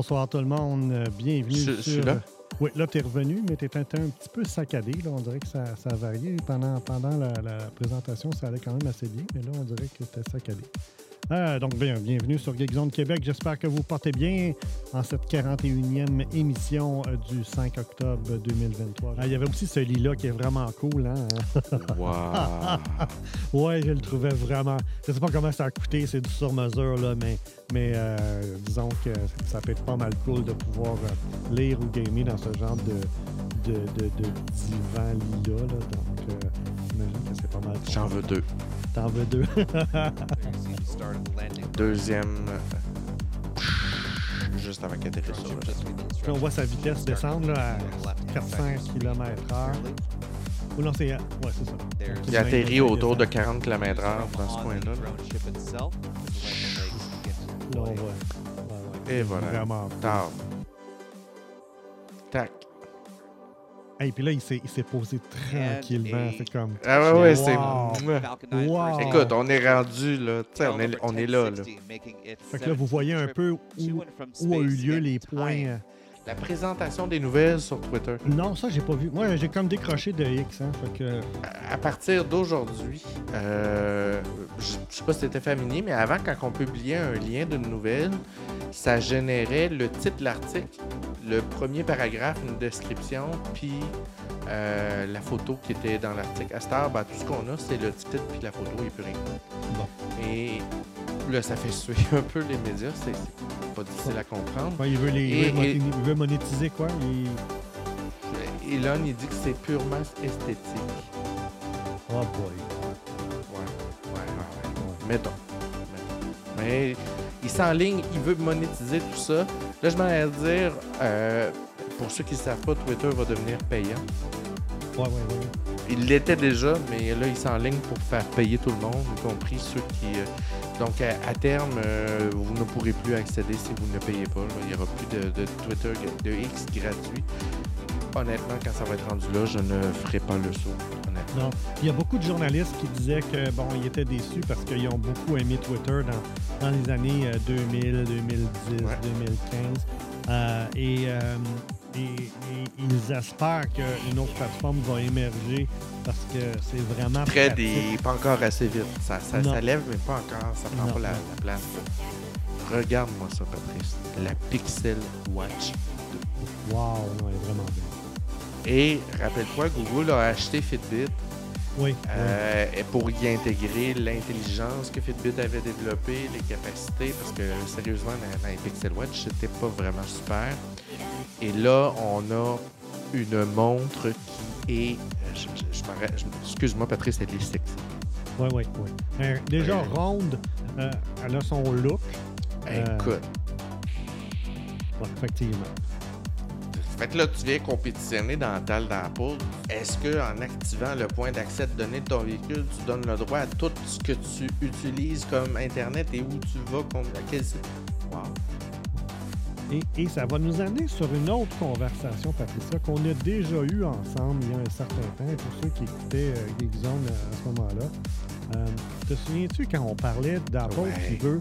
Bonsoir tout le monde, euh, bienvenue Je- sur... je suis là. Oui, là tu es revenu, mais tu étais un petit peu saccadé. Là. On dirait que ça, ça a varié. Pendant, pendant la, la présentation, ça allait quand même assez bien, mais là on dirait que c'était saccadé. Euh, donc, bien, bienvenue sur Geekzone Québec. J'espère que vous portez bien en cette 41e émission euh, du 5 octobre 2023. Ah, Il y avait aussi ce lit-là qui est vraiment cool. Hein? Wow. Ouais, je le trouvais vraiment. Je sais pas comment ça a coûté, c'est du sur-mesure, là, mais, mais euh, disons que ça peut être pas mal cool de pouvoir lire ou gamer dans ce genre de, de, de, de divan lit-là. là. Donc, euh, j'imagine que c'est pas mal. J'en veux deux. T'en veux deux. Deuxième. euh, Juste avant qu'elle atterrisse sur le Puis on voit sa vitesse descendre là, à 400 km/h. Ou non, c'est. Ouais, c'est ça. Il atterrit autour de 40 km/h dans ce coin-là. Là, on voit. Et voilà. Vraiment. Tard. Tac. Et puis là, il s'est il s'est posé tranquillement. C'est comme. Ah ouais, ouais, c'est. Wow. Mouah. Wow. Écoute, on est rendu là. Tu sais, on est, on est là, là. Fait que là, vous voyez un peu où, où a eu lieu les points. La présentation des nouvelles sur Twitter. Non, ça, j'ai pas vu. Moi, j'ai comme décroché de X. Hein, fait que. À partir d'aujourd'hui, euh, je sais pas si c'était familier, mais avant, quand on publiait un lien d'une nouvelle, ça générait le titre de l'article, le premier paragraphe, une description, puis euh, la photo qui était dans l'article. À cette heure, ben, tout ce qu'on a, c'est le titre puis la photo, a plus rien. Bon. Et là, ça fait suer un peu les médias, c'est pas difficile à comprendre. Ouais, il, veut les, Et- il, veut et- monétiser, quoi? Il... Elon, il dit que c'est purement esthétique. Oh boy. Ouais, ouais, ouais, ouais. Mettons. Mettons. Mais il s'enligne, il veut monétiser tout ça. Là, je m'en vais dire, euh, pour ceux qui ne savent pas, Twitter va devenir payant. Ouais, ouais, ouais. Il l'était déjà, mais là, il s'enligne pour faire payer tout le monde, y compris ceux qui. euh, donc, à, à terme, euh, vous ne pourrez plus accéder si vous ne payez pas. là. Il n'y aura plus de, de Twitter, de X gratuit. Honnêtement, quand ça va être rendu là, je ne ferai pas le saut. Honnêtement. Non. Il y a beaucoup de journalistes qui disaient que bon, ils étaient déçus parce qu'ils ont beaucoup aimé Twitter dans, dans les années euh, 2000, 2010, Ouais. 2015. Euh, et, euh, et- et ils espèrent qu'une autre plateforme va émerger parce que c'est vraiment Très des. Pas encore assez vite. Ça, ça, lève, mais pas encore. Ça prend Non, pas la, la place. Regarde-moi ça, Patrice. La Pixel Watch. Wow, non, elle est vraiment bien. Et rappelle-toi, Google a acheté Fitbit Oui, euh, et pour y intégrer l'intelligence que Fitbit avait développée, les capacités, parce que sérieusement, dans les Pixel Watch, c'était pas vraiment super. Et là, on a une montre qui est. je- Excuse-moi, Patrice, elle est sexy. oui, oui. oui. Euh, déjà ronde, euh, elle a son look. Euh, Écoute. Ouais, effectivement. Fait que là, tu viens compétitionner dans la dalle d'Apple. Est-ce que en activant le point d'accès de données de ton véhicule, tu donnes le droit à tout ce que tu utilises comme Internet et où tu vas, com- à quel site? Wow. Et, et ça va nous amener sur une autre conversation, Patricia, qu'on a déjà eue ensemble il y a un certain temps. Et pour ceux qui écoutaient euh, Geekzone à, ce moment-là, euh, te souviens-tu quand on parlait d'Apple Ouais. qui, veut,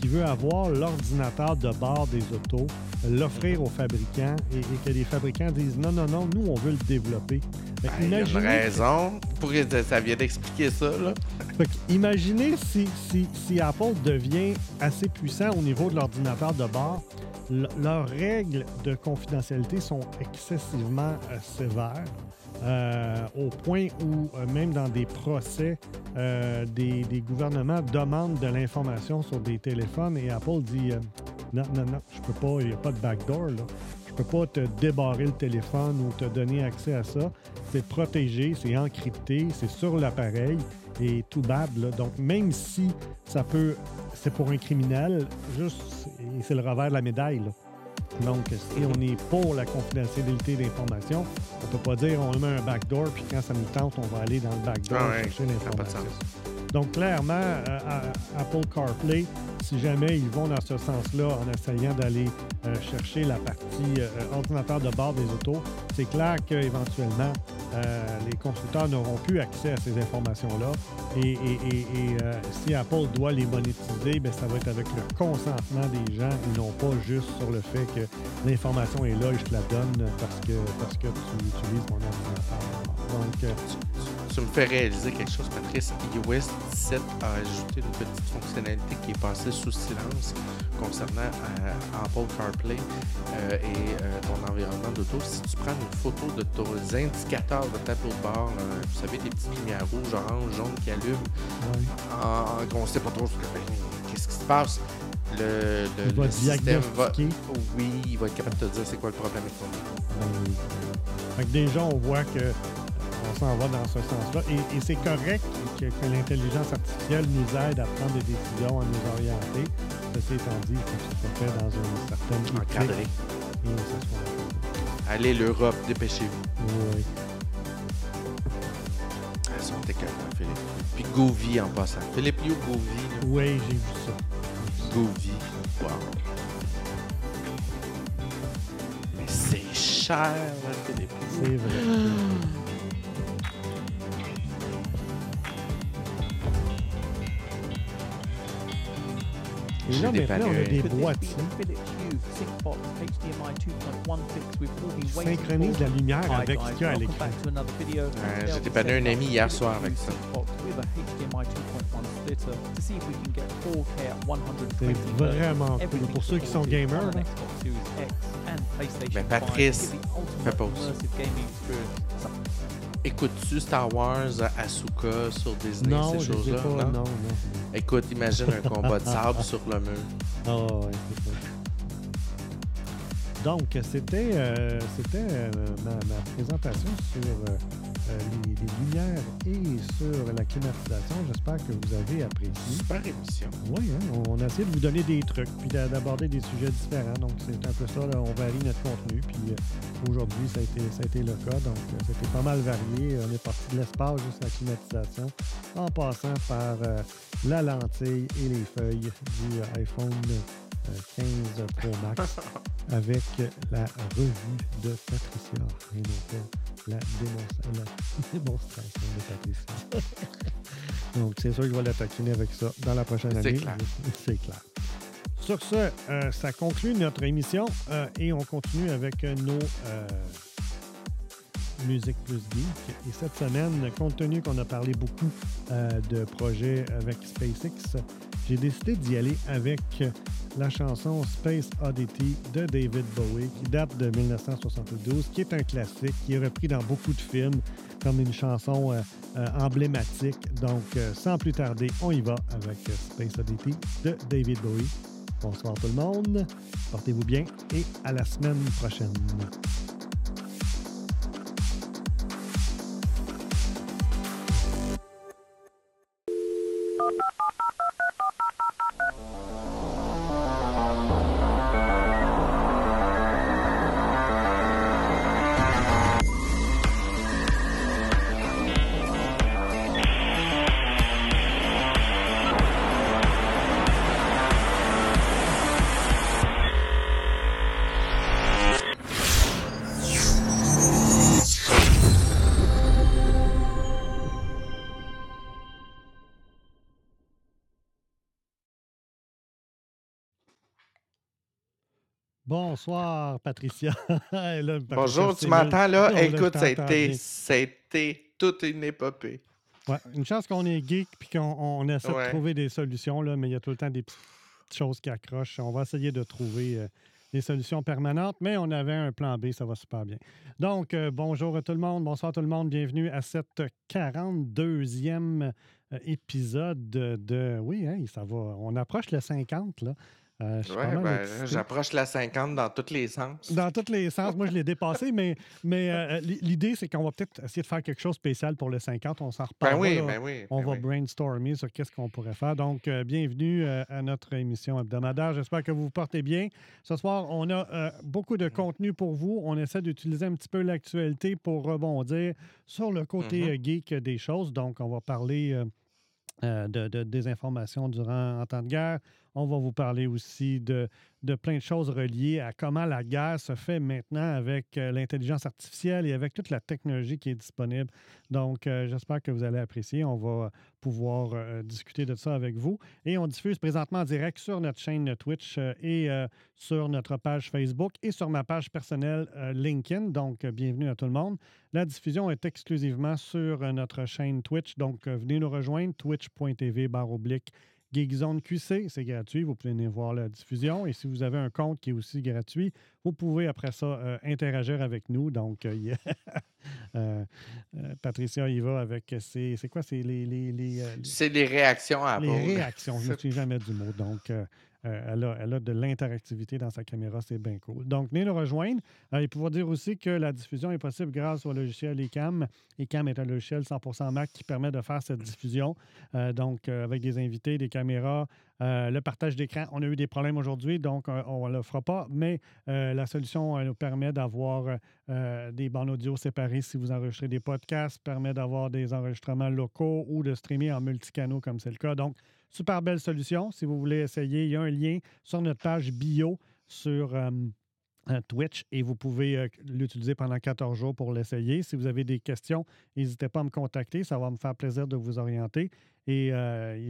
qui veut avoir l'ordinateur de bord des autos, l'offrir aux fabricants et, et que les fabricants disent non, non, non, nous, on veut le développer? Ben, Il y a une raison. Pour ça vient d'expliquer ça, là. fait imaginez si, si, si Apple devient assez puissant au niveau de l'ordinateur de bord, leurs règles de confidentialité sont excessivement euh, sévères. euh, au point où, euh, même dans des procès, des, gouvernements demandent de l'information sur des téléphones et Apple dit non, non, non, je peux pas, il n'y a pas de backdoor. Là. Je peux pas te débarrer le téléphone ou te donner accès à ça. C'est protégé, c'est encrypté, c'est sur l'appareil et tout bad. Là. Donc, même si ça peut, c'est pour un criminel, juste, c'est- le revers de la médaille. là. Donc, si on est pour la confidentialité d'informations, on peut pas dire on met un backdoor, puis quand ça nous tente, on va aller dans le backdoor Ah ouais, chercher l'information. Donc, clairement, euh, Apple CarPlay, si jamais ils vont dans ce sens-là en essayant d'aller euh, chercher la partie euh, ordinateur de bord des autos, c'est clair qu'éventuellement, euh, les constructeurs n'auront plus accès à ces informations-là. Et, si Apple doit les monétiser, bien, ça va être avec le consentement des gens et non pas juste sur le fait que l'information est là et je te la donne parce que, parce que tu utilises mon ordinateur. Donc, tu me fais réaliser quelque chose, Patrice. iOS 17 a ajouté une petite fonctionnalité qui est passée sous silence concernant euh, Apple CarPlay euh, et euh, ton environnement d'auto. Si tu prends une photo de tes indicateurs de tableau de bord, vous savez, des petites lumières rouges, orange, jaune qui allument, on ne sait pas trop qu'est-ce qui se passe. Le, le, va système va. Oui, il va être capable de te dire c'est quoi le problème avec ton micro. Fait que déjà, on voit que on s'en va dans ce sens-là. Et, c'est correct que, l'intelligence artificielle nous aide à prendre des décisions, à nous orienter. Ceci étant dit, il faut que ce soit fait dans une certaine Encadré. Allez, l'Europe, dépêchez-vous. Oui. Elles sont écœurantes, Philippe. Puis Gouvy en passant. Philippe Liu, Gouvy. Oui, j'ai vu ça. Gouvy. Wow. Mais c'est cher, Philippe. C'est vrai. Maintenant, on a des boîtiers. Synchronise la lumière avec ce qu'il y a à l'écran. J'ai dépanné un ami hier soir avec ça. C'est vraiment cool. Pour ceux qui sont gamers. Mais Patrice, fais pause. Écoutes-tu Star Wars Asuka sur Disney, non, ces choses-là? Non, non, non. Écoute, imagine un combat de sable sur le mur. Oh, ouais, c'est. Donc, c'était euh, euh, ma, ma, présentation sur euh, euh, les, lumières et sur la climatisation. J'espère que vous avez apprécié. Super émission. Oui, hein, on, a essayé de vous donner des trucs puis d'aborder des sujets différents. Donc, c'est un peu ça. on varie notre contenu. Puis euh, aujourd'hui, ça, a été, ça a été le cas. Donc, euh, c'était pas mal varié. On est parti de l'espace jusqu'à la climatisation en passant par la lentille et les feuilles du iPhone 15 Pro Max avec la revue de Patricia et non la, démonstration de Patricia. Donc, c'est sûr que je vais la taquiner avec ça dans la prochaine année. Clair. C'est clair. Sur ce, euh, ça conclut notre émission euh, et on continue avec nos euh, Musique Plus Geek. Et cette semaine, compte tenu qu'on a parlé beaucoup de projets avec SpaceX, j'ai décidé d'y aller avec la chanson Space Oddity de David Bowie, qui date de 1972, qui est un classique, qui est repris dans beaucoup de films comme une chanson euh, euh, emblématique. Donc, euh, sans plus tarder, on y va avec Space Oddity de David Bowie. Bonsoir tout le monde, portez-vous bien et à la semaine prochaine. Bonsoir, Patricia. Bonjour, tu m'entends là? Écoute, été, toute une épopée. Ouais, une chance qu'on est geek puis qu'on essaie de trouver des solutions, là, mais il y a tout le temps des petites choses qui accrochent. On va essayer de trouver euh, des solutions permanentes, mais on avait un plan B, ça va super bien. Donc, euh, bonjour à tout le monde, bonsoir tout le monde, bienvenue à cette 42e euh, épisode de... Oui, hein, ça va, on approche le 50, là. Euh, ben, j'approche la 50 dans tous les sens. Dans tous les sens. Moi, je l'ai dépassé, mais, mais euh, euh, l'idée, c'est qu'on va peut-être essayer de faire quelque chose de spécial pour le 50. On s'en reparle. Ben oui, ben oui, on va brainstormer sur qu'est-ce qu'on pourrait faire. Donc, bienvenue à notre émission hebdomadaire. J'espère que vous vous portez bien. Ce soir, on a beaucoup de contenu pour vous. On essaie d'utiliser un petit peu l'actualité pour rebondir sur le côté mm-hmm. geek des choses. Donc, on va parler. de, des informations durant en temps de guerre. On va vous parler aussi de, de plein de choses reliées à comment la guerre se fait maintenant avec euh, l'intelligence artificielle et avec toute la technologie qui est disponible. Donc, euh, j'espère que vous allez apprécier. On va pouvoir euh, discuter de ça avec vous. Et on diffuse présentement en direct sur notre chaîne Twitch et sur notre page Facebook et sur ma page personnelle LinkedIn. Donc, bienvenue à tout le monde. La diffusion est exclusivement sur notre chaîne Twitch. Donc, venez nous rejoindre, twitch.tv oblique Geekzone QC, c'est gratuit. Vous pouvez venir voir la diffusion. Et si vous avez un compte qui est aussi gratuit, vous pouvez après ça euh, interagir avec nous. Donc, euh, euh, Patricia y va avec ses. C'est quoi? C'est les. les, c'est les réactions à Les réactions. Je ne jamais du mot. Donc, euh, elle, a, de l'interactivité dans sa caméra, c'est bien cool. Donc, venez nous rejoindre. Euh, il faut dire aussi que la diffusion est possible grâce au logiciel eCam. eCam est un logiciel 100% Mac qui permet de faire cette diffusion. Euh, donc, avec des invités, des caméras, le partage d'écran. On a eu des problèmes aujourd'hui, donc on ne le fera pas, mais la solution nous permet d'avoir des bandes audio séparées si vous enregistrez des podcasts, permet d'avoir des enregistrements locaux ou de streamer en multicanaux comme c'est le cas. Donc, Super belle solution. Si vous voulez essayer, il y a un lien sur notre page bio sur euh, euh, Twitch et vous pouvez euh, l'utiliser pendant 14 jours pour l'essayer. Si vous avez des questions, n'hésitez pas à me contacter. Ça va me faire plaisir de vous orienter. Et,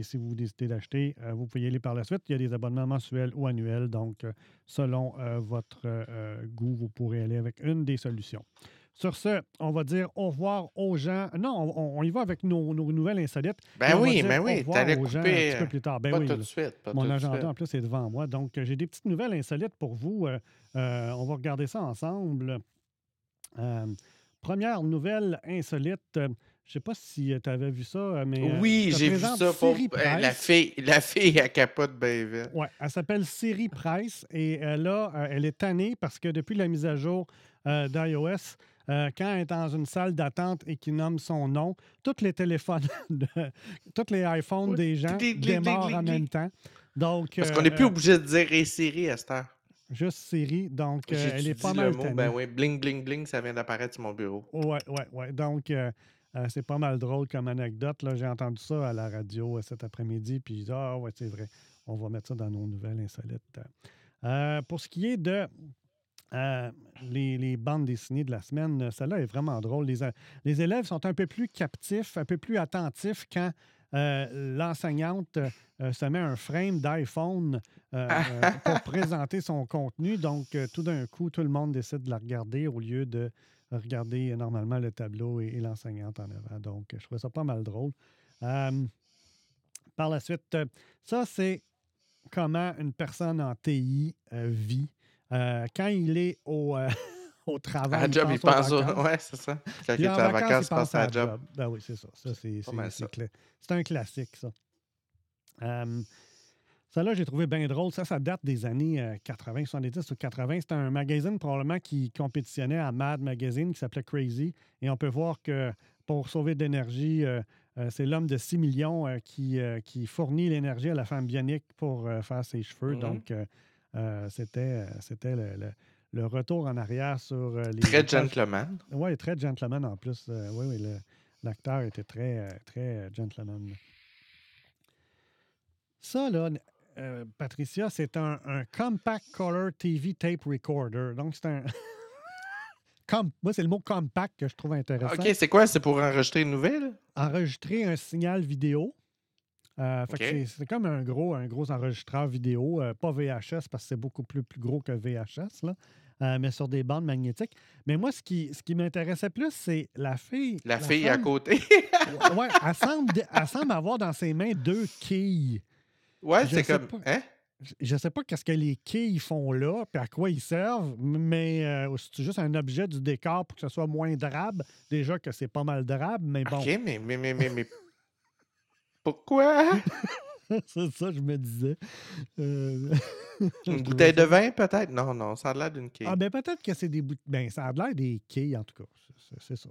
si vous décidez d'acheter, vous pouvez y aller par la suite. Il y a des abonnements mensuels ou annuels. Donc, selon votre goût, vous pourrez aller avec une des solutions. Sur ce, on va dire au revoir aux gens. Non, on, y va avec nos, nouvelles insolites. Ben oui, ben oui, t'allais couper un petit peu plus tard. Ben pas oui, tout de suite. mon agenda, en plus, est devant moi. Donc, j'ai des petites nouvelles insolites pour vous. Euh, euh, on va regarder ça ensemble. Euh, première nouvelle insolite. je ne sais pas si tu avais vu ça, mais. Oui, j'ai vu ça. Pour, la, fille, la fille à capote bien Oui, elle s'appelle Siri Price et là, elle est tannée parce que depuis la mise à jour d'iOS, euh, quand elle est dans une salle d'attente et qu'il nomme son nom, tous les téléphones, de, tous les iPhones des gens démarrent en même temps. Donc, Parce qu'on n'est plus euh, obligé de dire hey, Siri à cette heure. Juste Siri, donc euh, elle est pas mal. Le mot, ben oui, bling, bling, bling, ça vient d'apparaître sur mon bureau. Oui, oui, oui. Donc, c'est pas mal drôle comme anecdote. J'ai entendu ça à la radio cet après-midi, puis ah ouais, c'est vrai, on va mettre ça dans nos nouvelles insolites. pour ce qui est de euh, les, bandes dessinées de la semaine, celle-là est vraiment drôle. Les, les, élèves sont un peu plus captifs, un peu plus attentifs quand euh, l'enseignante euh, se met un frame d'iPhone pour présenter son contenu. Donc, tout d'un coup, tout le monde décide de la regarder au lieu de regarder normalement le tableau et, l'enseignante en avant. Donc, je trouve ça pas mal drôle. par la suite, ça, c'est comment une personne en TI vit euh, quand il est au, euh, au travail. À job, il pense, au... Ouais, c'est ça. Quand il est en vacances, il pense à, job. Ben oui, c'est ça. ça c'est un classique, ça. Euh, ça, là, j'ai trouvé bien drôle. Ça, ça date des années 80, 70 ou 80. C'était un magazine probablement qui compétitionnait à Mad Magazine qui s'appelait Crazy. Et on peut voir que pour sauver de l'énergie, c'est l'homme de 6 millions qui, qui fournit l'énergie à la femme bionique pour faire ses cheveux. Mm-hmm. Donc, euh, c'était c'était le, retour en arrière sur euh, les. Très gentleman. Oui, très gentleman en plus. Euh, oui, oui, l'acteur était très, très gentleman. Ça, là, Patricia, c'est un, Compact Color TV Tape Recorder. Donc, c'est un. Moi, c'est le mot compact que je trouve intéressant. OK, c'est quoi? C'est pour enregistrer une nouvelle? Enregistrer un signal vidéo. Euh, c'est comme un gros, un gros enregistreur vidéo, euh, pas VHS parce que c'est beaucoup plus, plus gros que VHS, là, euh, mais sur des bandes magnétiques. Mais moi, ce qui, ce qui m'intéressait plus, c'est la fille. La, fille à côté. ouais, elle semble, avoir dans ses mains deux quilles. Ouais, c'est comme. Hein? Je ne sais pas qu'est-ce que les quilles font là, puis à quoi ils servent, mais c'est juste un objet du décor pour que ce soit moins drabe. Déjà que c'est pas mal drabe, mais bon. OK, mais, mais, mais, mais pourquoi? c'est ça, je me disais. Euh, une bouteille de vin, peut-être? Non, non, ça a l'air d'une quille. Ah, ben peut-être que c'est des bouteilles. Ben, ça a l'air des quilles, en tout cas. C'est ça.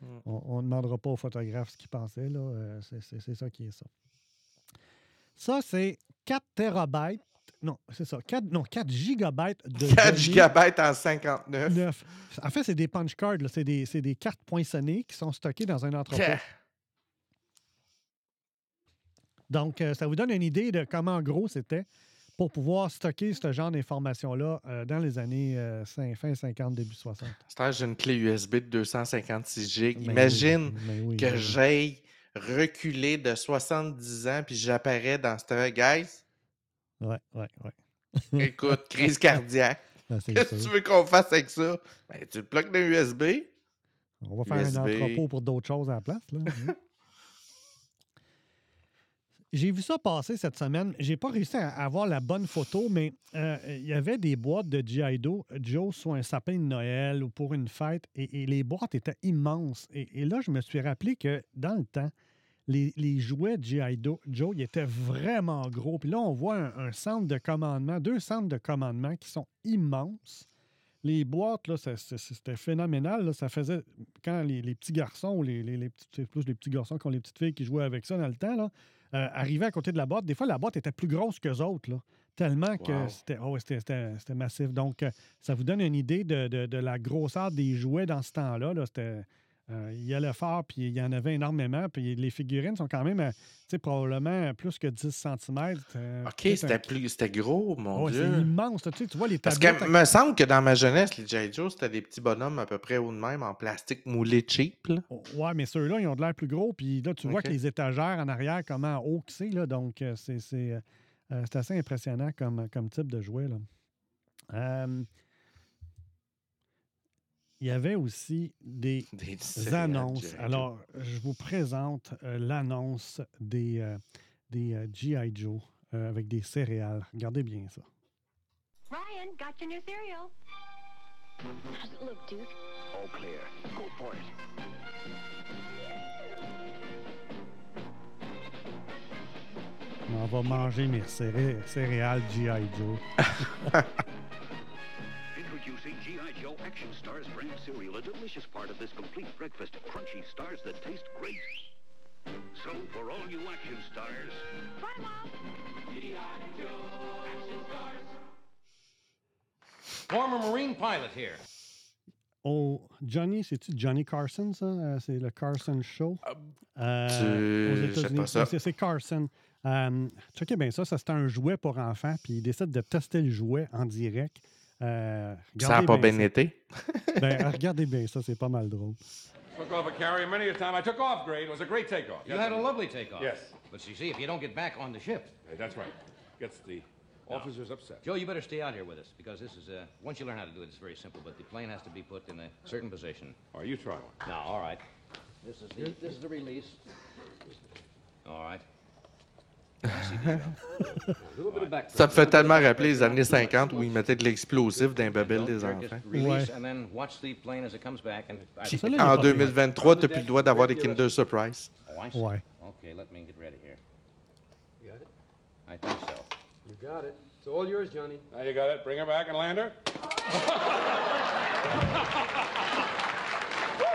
Hmm. On ne demandera pas au photographe ce qu'il pensait, là. Euh, c'est ça qui est ça. Ça, c'est 4 terabytes. Non, c'est ça. 4, non, 4 gigabytes de. 4 gigabytes en 59. En fait, c'est des punch cards. C'est des, des, cartes poinçonnées qui sont stockées dans un entrepôt. Donc, euh, ça vous donne une idée de comment gros c'était pour pouvoir stocker ce genre d'informations-là euh, dans les années euh, fin 50, début 60. C'est-à-dire, j'ai une clé USB de 256 GB. Oui, Imagine oui, que oui. j'aille reculer de 70 ans puis j'apparais dans cette guys. Ouais, ouais, ouais. Écoute, crise cardiaque. Ah, Qu'est-ce que tu veux qu'on fasse avec ça? Ben, tu le plugues dans USB. On va faire un entrepôt pour d'autres choses à la place. là. J'ai vu ça passer cette semaine. J'ai pas réussi à avoir la bonne photo, mais euh, il y avait des boîtes de G.I. Joe sur un sapin de Noël ou pour une fête, et, les boîtes étaient immenses. Et, là, je me suis rappelé que dans le temps, les, les jouets G.I. Joe, ils étaient vraiment gros. Puis là, on voit un, centre de commandement, deux centres de commandement qui sont immenses. Les boîtes, là, c'était phénoménal. Ça faisait, quand les, petits garçons, les, les, les plus les petits garçons qui ont les petites filles qui jouaient avec ça dans le temps, là, euh, arrivaient à côté de la boîte. Des fois, la boîte était plus grosse qu'eux autres, là, tellement que Wow. c'était oh, massif. Donc, euh, ça vous donne une idée de, de- de la grosseur des jouets dans ce temps-là. là. C'était, euh, il y allait fort, puis il y en avait énormément. Puis les figurines sont quand même, euh, tu sais, probablement plus que 10 cm. OK, c'était plus, c'était gros, mon c'est Dieu. immense. là. Tu, sais, tu vois les Parce que me semble que dans ma jeunesse, les J. Joe, c'était des petits bonhommes à peu près haut de même en plastique moulé cheap. là. Oh, Ouais, mais ceux-là, ils ont de l'air plus gros. Puis là, tu vois que les étagères en arrière, comment haut que c'est. Là, donc, euh, c'est, c'est, euh, euh, c'est assez impressionnant comme, comme type de jouet. Là. Il y avait aussi des Des annonces. Alors, je vous présente euh, l'annonce des, euh, des euh, G.I. Joe euh, avec des céréales. Regardez bien ça. Ryan, got your new cereal. How's it look, Duke? All clear. Go for it. On va manger mes céré- céréales G.I. Joe. Action Stars brand cereal, a delicious part of this complete breakfast. Crunchy stars that taste great. So, for all you action stars, Bye, Mom. Former Marine pilot here. Oh, Johnny, c'est-tu Johnny Carson, ça? Euh, c'est le Carson Show. Euh, tu- aux États-Unis. pas ça. Ouais, C'est, c'est Carson. Euh, checkez bien ça. Ça, c'est un jouet pour enfants. Puis il décide de tester le jouet en direct. Euh, Ça n'a regardez pas bien bien été. ça. Ben, regardez bien ça. C'est pas mal drôle. Took off a carrier many a time. I took off great. It was a great takeoff. You Yes, had a lovely takeoff. Yes. But you see, if you don't get back on the ship, Hey, that's right. Gets the officers upset. Joe, you better stay out here with us because this is uh, once you learn how to do it, it's very simple. But the plane has to be put in a certain position. All right, you try one. Now, all right. This is the this is the release. All right. Ça me fait tellement rappeler les années pressure, not too 50 much, où ils mettaient de l'explosif dans les babelles des enfants. Ouais. En pas pire. 2023, tu plus le droit d'avoir des Kinder Surprise. Ouais.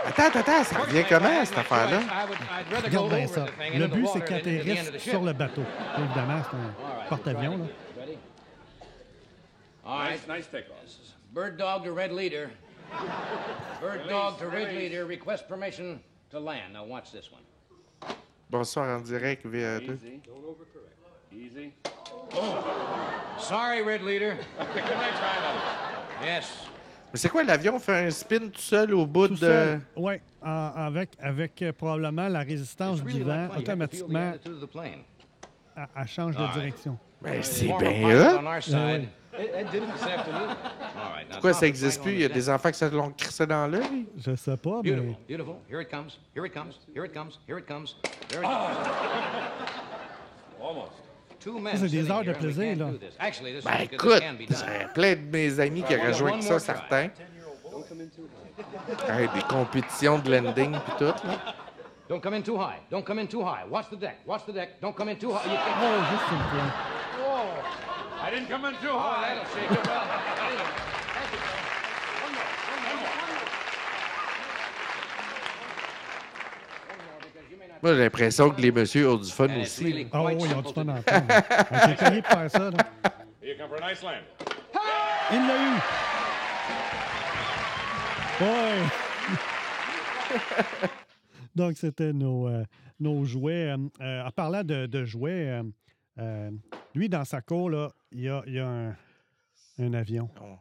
Attends, attends, ça revient comment cette affaire-là? Regarde bien ça. Le but, c'est qu'ils atterrissent sur le bateau. Évidemment, c'est un porte-avions. là. Ready? All right. Nice, nice takeoff. Bird dog to red leader. Bird dog to red leader. Request permission to land. Now watch this one. Bonsoir en direct via 2. Easy. Don't overcorrect. Easy. Sorry, red leader. Can I try another? Yes. Mais c'est quoi, l'avion fait un spin tout seul au bout Tout de. seul, oui, avec, avec euh, probablement la résistance du vent, automatiquement, elle elle change de direction. Ben, c'est bien. Now Pourquoi ça it n'existe plus? Il y a des enfants qui se l'ont crissé dans l'œil? Je sais pas, mais Beautiful, beautiful. Here it comes. Here it comes. Here it comes. Here it comes. There it comes. Almost. C'est des heures de plaisir, là. do this. Actually, this, Ben écoute, can be done. j'ai plein de mes amis qui auraient joué avec ça, certains. Hey, des compétitions de landing puis tout. Là. Don't come in too high. Don't come in too high. Watch the deck. Watch the deck. Don't come in too high. You can't. Oh, juste une pointe. I didn't come in too Oh, high. that'll shake it well. Anyway, thank you, Joe. One more, one more, one more. One more, because you may not- Moi, j'ai l'impression que les messieurs ont du fun aussi. Ah oui, ils ont du fun en temps. J'ai payé pour faire ça. Là. Here you come for a nice land. Il l'a eu. Oui. Donc, c'était nos, euh, nos jouets. Euh, en parlant de, de jouets, euh, lui, dans sa cour, là, il y a, il y a un, un avion. Oh.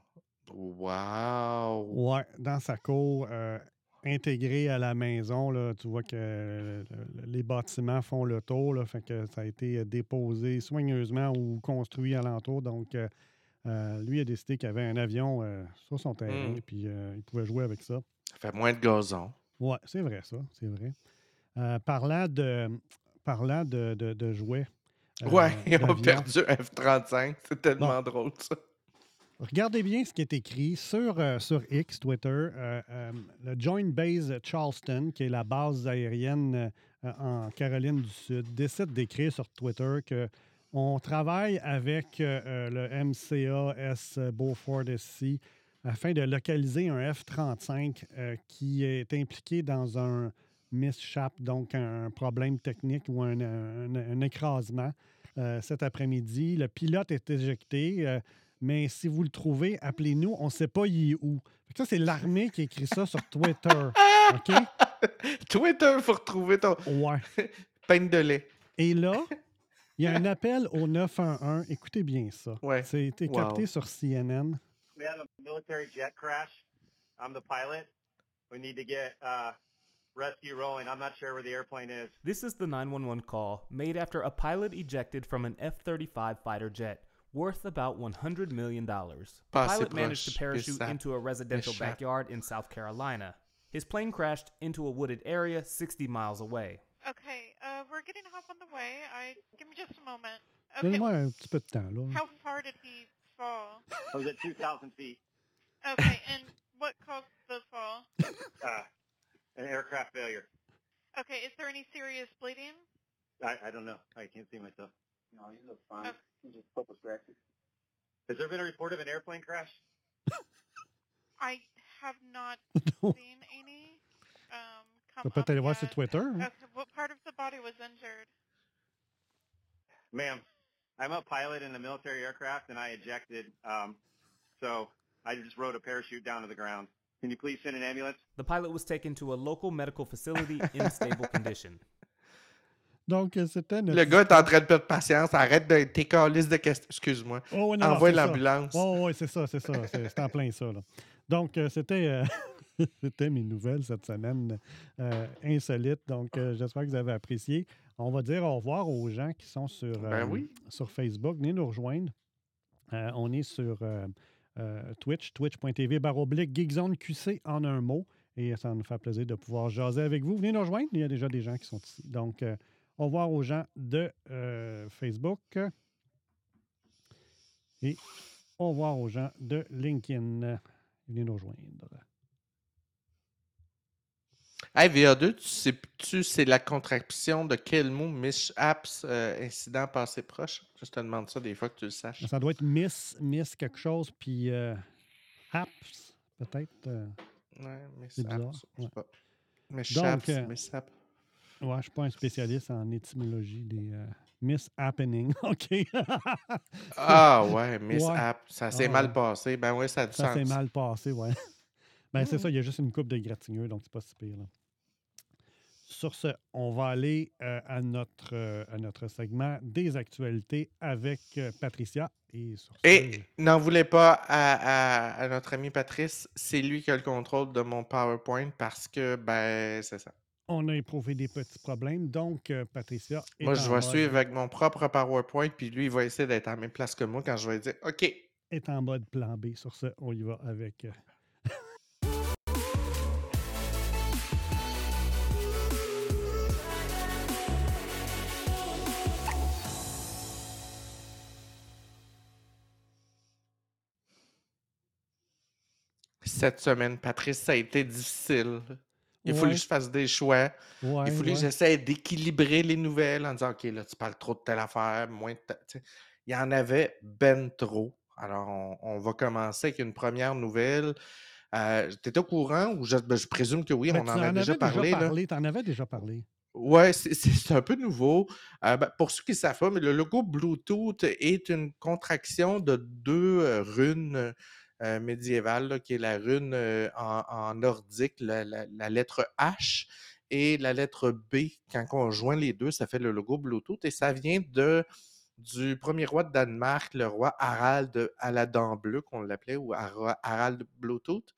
Wow! Ouais, dans sa cour, euh, intégré à la maison. Là, tu vois que euh, le- le- les bâtiments font le tour. Là, fait que ça a été déposé soigneusement ou construit alentour. Donc, euh, euh, lui a décidé qu'il avait un avion euh, sur son terrain, Mm. puis euh, il pouvait jouer avec ça. Ça fait moins de gazon. Ouais, c'est vrai, ça. C'est vrai. Parlant de, parlant de, de- de jouets. Ouais, ils ont perdu un F-35. C'est tellement drôle, ça. Regardez bien ce qui est écrit sur, euh, X, Twitter. euh, euh, le Joint Base Charleston, qui est la base aérienne en Caroline du Sud, décide d'écrire sur Twitter que on travaille avec le MCAS Beaufort SC afin de localiser un F-35 euh, qui est impliqué dans un mishap, donc un problème technique ou un, écrasement cet après-midi. Le pilote est éjecté. Mais si vous le trouvez, appelez-nous. On ne sait pas il est où. Ça, c'est l'armée qui écrit ça sur Twitter. OK? Twitter, faut retrouver ton Ouais. peine de lait. Et là, il y a un appel au 911. Écoutez bien ça. Ouais. C'est été Wow. capté sur CNN. We had a military jet crash. I'm the pilot. We need to get uh, rescue rolling. I'm not sure where the airplane is. This is the 911 call made after a pilot ejected from an F 35 fighter jet worth about $100 million. The Pas assez pilot managed to parachute into a residential Mishap. backyard in South Carolina. His plane crashed into a wooded area 60 miles away. Okay, uh, we're getting off on the way. I give me just a moment. Okay, Donne-moi un petit peu de temps, how far did he fall? I was at 2,000 feet. Okay, and what caused the fall? Uh, an aircraft failure. Okay, is there any serious bleeding? I, I don't know. I can't see myself. No, you look fine. Okay. You just focus distracted. Has there been a report of an airplane crash? I have not seen any. Um, Tu come peux up peut-être aller yet. Twitter. Okay, what part of the body was injured? Ma'am, I'm a pilot in a military aircraft, and I ejected. Um, so I just rode a parachute down to the ground. Can you please send an ambulance? The pilot was taken to a local medical facility in stable condition. Donc, euh, c'était notre. Le gars est en train de perdre patience. Arrête de tes calices de questions. Excuse-moi. Oh, Envoie l'ambulance. Oh, oui, c'est ça, c'est ça. C'est en plein ça. Là. Donc, euh, c'était euh, mes nouvelles cette semaine euh, insolites. Donc, euh, j'espère que vous avez apprécié. On va dire au revoir aux gens qui sont sur, Ben oui. sur Facebook. Venez nous rejoindre. On est sur Twitch, twitch.tv baroblique Geekzone QC en un mot. Et ça nous fait plaisir de pouvoir jaser avec vous. Venez nous rejoindre. Il y a déjà des gens qui sont ici. Donc, euh, au revoir aux gens de euh, Facebook. Et au revoir aux gens de LinkedIn. Venez nous rejoindre. Hey, VA2, tu sais-tu c'est la contraction de quel mot mishaps, euh, incident passé proche? Je te demande ça des fois que tu le saches. Ça doit être Miss, Miss quelque chose, puis euh, Apps, peut-être. euh. Ouais, je sais ouais. pas. Mishaps, Donc, euh, mishap. Ouais, je ne suis pas un spécialiste en étymologie des euh, Miss Happening. OK? Ah ouais, Ouais. mishap. Ça s'est Ah, mal passé. Ben ouais, ça a du Ça s'est sens. mal passé, ouais. Ben, c'est ça, il y a juste une coupe de gratigneux, donc c'est pas si pire. là. Sur ce, on va aller euh, à, notre, euh, à notre segment des actualités avec euh, Patricia. Et sur ce, Et n'en voulez pas à, à- à notre ami Patrice, c'est lui qui a le contrôle de mon PowerPoint parce que, ben, c'est ça. On a éprouvé des petits problèmes. Donc, euh, Patricia. est Moi, je vais suivre avec mon propre PowerPoint, puis lui, il va essayer d'être à la même place que moi quand je vais dire OK. est en mode plan B. Sur ce, on y va avec. euh, Cette semaine, Patrice, ça a été difficile. Il Ouais. fallu que je fasse des choix. Ouais, il ouais. que j'essaie d'équilibrer les nouvelles en disant OK, là, tu parles trop de telle affaire, moins de. Il y en avait ben trop. Alors, on, on va commencer avec une première nouvelle. Euh, T'étais au courant ou je, ben, je présume que oui, Ben, on en a déjà parlé. Tu en avais déjà parlé. C'est- c'est c'est un peu nouveau. Euh, ben, pour ceux qui ne savent pas, mais le logo Bluetooth est une contraction de deux euh, runes euh, médiévales, là, qui est la rune euh, en, nordique, la, lettre H, et la lettre B. Quand on joint les deux, ça fait le logo Bluetooth et ça vient du premier roi de Danemark, le roi Harald à la dent bleue, qu'on l'appelait, ou Har- Harald Bluetooth,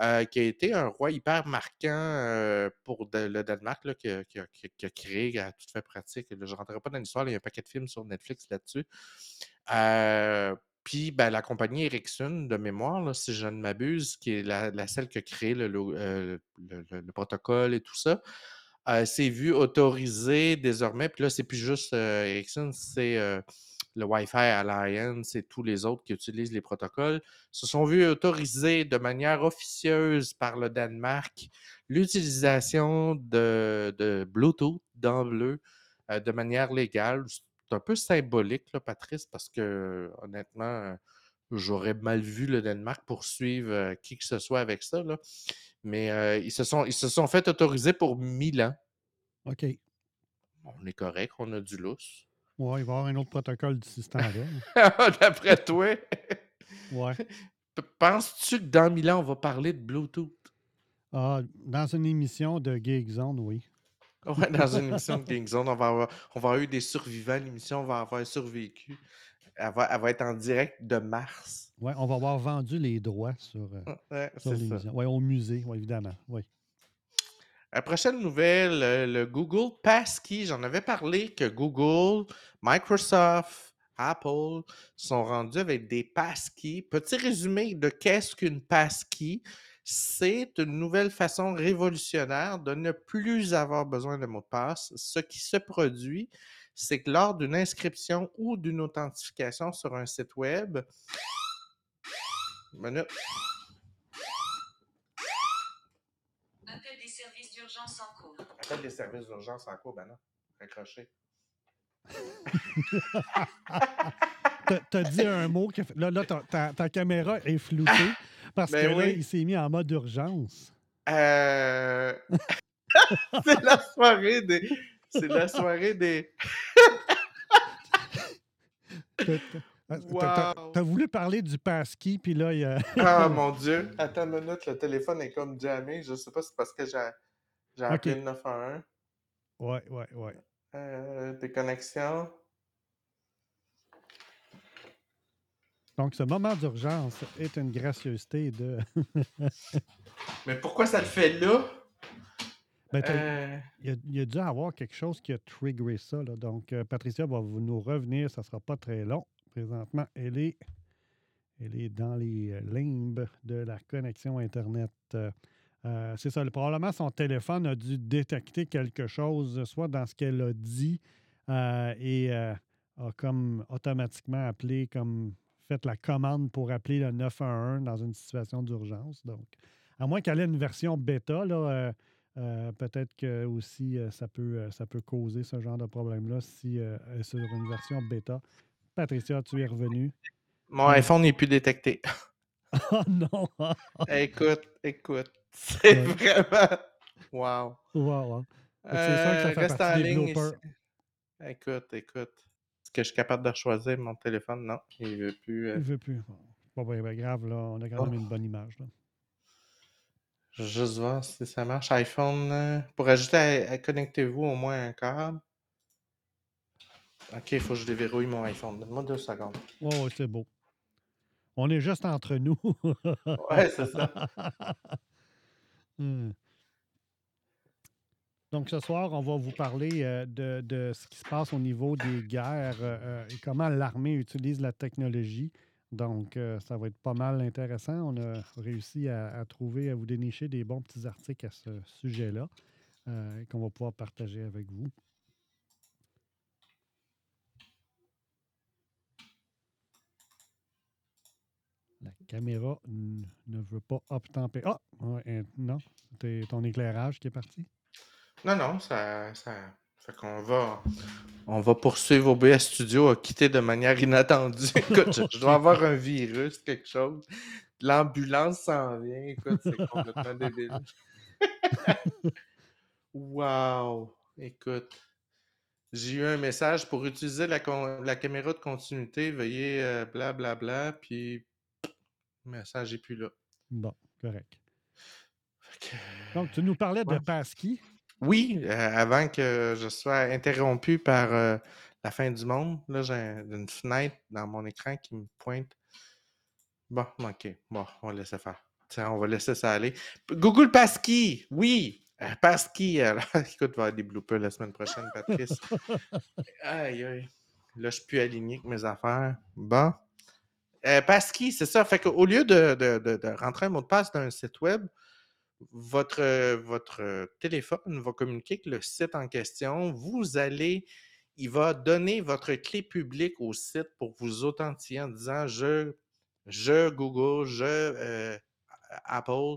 euh, qui a été un roi hyper marquant euh, pour le Danemark, là, qui, a, qui a- créé à toute fait pratique. Je ne rentrerai pas dans l'histoire, il y a un paquet de films sur Netflix là-dessus. Puis ben, la compagnie Ericsson, de mémoire, si je ne m'abuse, qui est la, celle qui a créé euh, le- le- le protocole et tout ça, s'est vu autorisé désormais. Puis là, c'est plus juste euh, Ericsson, c'est euh, le Wi-Fi Alliance et tous les autres qui utilisent les protocoles, se sont vus autoriser de manière officieuse par le Danemark l'utilisation de, de Bluetooth dans bleu de manière légale. Un peu symbolique, là, Patrice, parce que honnêtement, j'aurais mal vu le Danemark poursuivre euh, qui que ce soit avec ça. là. Mais euh, ils, se sont, ils se sont fait autoriser pour 1000 ans. OK. On est correct, on a du lousse. Ouais, il va y avoir un autre protocole d'ici ce temps-là. D'après toi, Ouais. penses-tu que dans 1000 ans, on va parler de Bluetooth? Ah, dans une émission de Geek Zone, oui. Ouais, dans une émission de King Zone, on va avoir, on va avoir eu des survivants. L'émission va avoir survécu. Elle va, elle va être en direct de Mars. Ouais, on va avoir vendu les droits sur, euh, Ouais, sur l'émission. Ouais, au musée, ouais, évidemment. Oui. La prochaine nouvelle, euh, le Google Passkey. J'en avais parlé que Google, Microsoft, Apple sont rendus avec des passkeys. Petit résumé de qu'est-ce qu'une passkey. C'est une nouvelle façon révolutionnaire de ne plus avoir besoin de mot de passe. Ce qui se produit, c'est que lors d'une inscription ou d'une authentification sur un site web, minute. Appel des services d'urgence en cours. Appel des services d'urgence en cours, ben non, raccroché. T'as- dit un mot fait- Là, là ta, caméra est floutée parce Ben que là, il s'est mis en mode urgence. Euh... c'est la soirée des. C'est la soirée des. T'as- t'as- Wow. Voulu parler du passkey, puis là, il y a. Ah mon dieu. Attends une minute, le téléphone est comme jammé. Je sais pas si c'est parce que j'ai j'ai appelé le 911. Ouais, ouais, ouais. Euh, des connexions. Donc, ce moment d'urgence est une gracieuseté de. Mais pourquoi ça le fait là? Ben, Euh, il, y a, il a dû avoir quelque chose qui a triggeré ça. là. Donc, euh, Patricia va vous- nous revenir. Ça ne sera pas très long. Présentement, elle est, elle est dans les euh, limbes de la connexion Internet. Euh, c'est ça. le- Probablement, son téléphone a dû détecter quelque chose, soit dans ce qu'elle a dit, et a comme automatiquement appelé, comme fait la commande pour appeler le 911 dans une situation d'urgence. Donc, à moins qu'elle ait une version bêta, là, euh, euh, peut-être que aussi euh, ça, peut, ça peut causer ce genre de problème-là si euh, sur une version bêta. Patricia, tu es revenue. Mon iPhone n'est plus détecté. Oh non! écoute, écoute. C'est Ouais. vraiment. Wow. C'est sûr que ça fait reste en ligne. Écoute, écoute. Est-ce que je suis capable de choisir mon téléphone? Non, il veut plus. euh, Il veut plus. Bon, pas bien, bien grave, là. On a quand même Oh. une bonne image. Là. Je vais juste voir si ça marche. iPhone, euh, pour ajouter, à- à- connectez-vous au moins un câble. Ok, il faut que je déverrouille mon iPhone. Donne-moi deux secondes. Ouais, c'est beau. On est juste entre nous. Ouais, c'est ça. Hmm. Donc, ce soir, on va vous parler euh, de, ce qui se passe au niveau des guerres euh, euh, et comment l'armée utilise la technologie. Donc, ça va être pas mal intéressant. On a réussi à, trouver, à vous dénicher des bons petits articles à ce sujet-là qu'on va pouvoir partager avec vous. La caméra ne veut pas obtempérer. Ah! Non, c'est ton éclairage qui est parti. Non, non, ça. ça... Fait qu'on va. On va poursuivre OBS Studio à quitter de manière inattendue. Écoute, je, je dois avoir un virus, quelque chose. L'ambulance s'en vient. Écoute, c'est complètement débile. wow! Écoute. J'ai eu un message pour utiliser la, caméra de continuité. Veuillez euh, blablabla. Puis. Le message n'est plus là. Bon, correct. Donc, tu nous parlais de Ouais. Oui, euh, avant que je sois interrompu par euh, la fin du monde, là, j'ai une fenêtre dans mon écran qui me pointe. Bon, OK. Bon, on va laisser faire. Tiens, on va laisser ça aller. Google Passkey, oui. Euh, alors, écoute, il va y avoir des bloopers la semaine prochaine, Patrice. aïe, aïe. Là, je suis plus aligné avec mes affaires. Bon. Euh, c'est ça. Fait qu'au lieu de, de- de- de rentrer un mot de passe d'un site web, votre, euh, votre euh, téléphone va communiquer avec le site en question. Vous allez, il va donner votre clé publique au site pour vous authentifier en disant je, je Google, je euh, Apple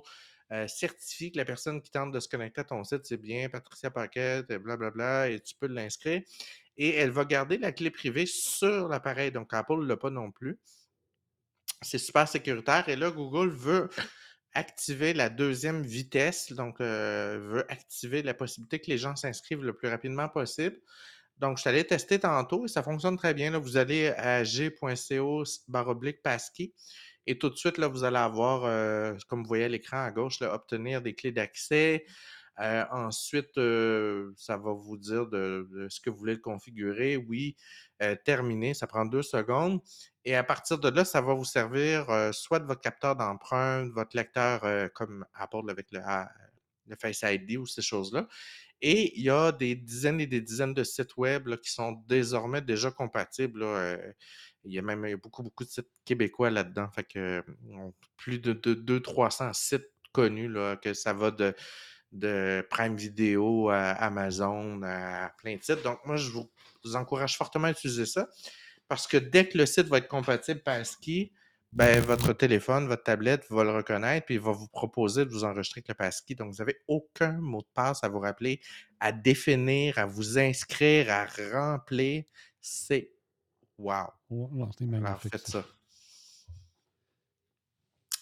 certifie que la personne qui tente de se connecter à ton site, c'est bien Patricia Paquette, et blablabla, et tu peux l'inscrire. Et elle va garder la clé privée sur l'appareil. Donc, Apple ne l'a pas non plus. C'est super sécuritaire. Et là, Google veut activer la deuxième vitesse, donc veut activer la possibilité que les gens s'inscrivent le plus rapidement possible. Donc, je suis allé tester tantôt et ça fonctionne très bien. Vous allez à g.co baroblique et tout de suite, vous allez avoir, comme vous voyez à l'écran à gauche, obtenir des clés d'accès. Euh, ensuite, euh, ça va vous dire de, de ce que vous voulez le configurer. Oui, euh, terminé, ça prend deux secondes. Et à partir de là, ça va vous servir euh, soit de votre capteur d'empreinte, votre lecteur comme Apple avec le, ah, le Face ID ou ces choses-là. Et il y a des dizaines et des dizaines de sites web là, qui sont désormais déjà compatibles. il y a même beaucoup, beaucoup de sites québécois là-dedans. Fait que on- plus de, de 200-300 sites connus, là, que ça va de, de Prime Video à Amazon, à plein de sites. Donc, moi, je vous, encourage fortement à utiliser ça parce que dès que le site va être compatible Passkey, ben, votre téléphone, votre tablette va le reconnaître puis il va vous proposer de vous enregistrer avec le Passkey. Donc, vous n'avez aucun mot de passe à vous rappeler, à définir, à vous inscrire, à remplir. C'est wow. C'est Alors, faites ça. ça.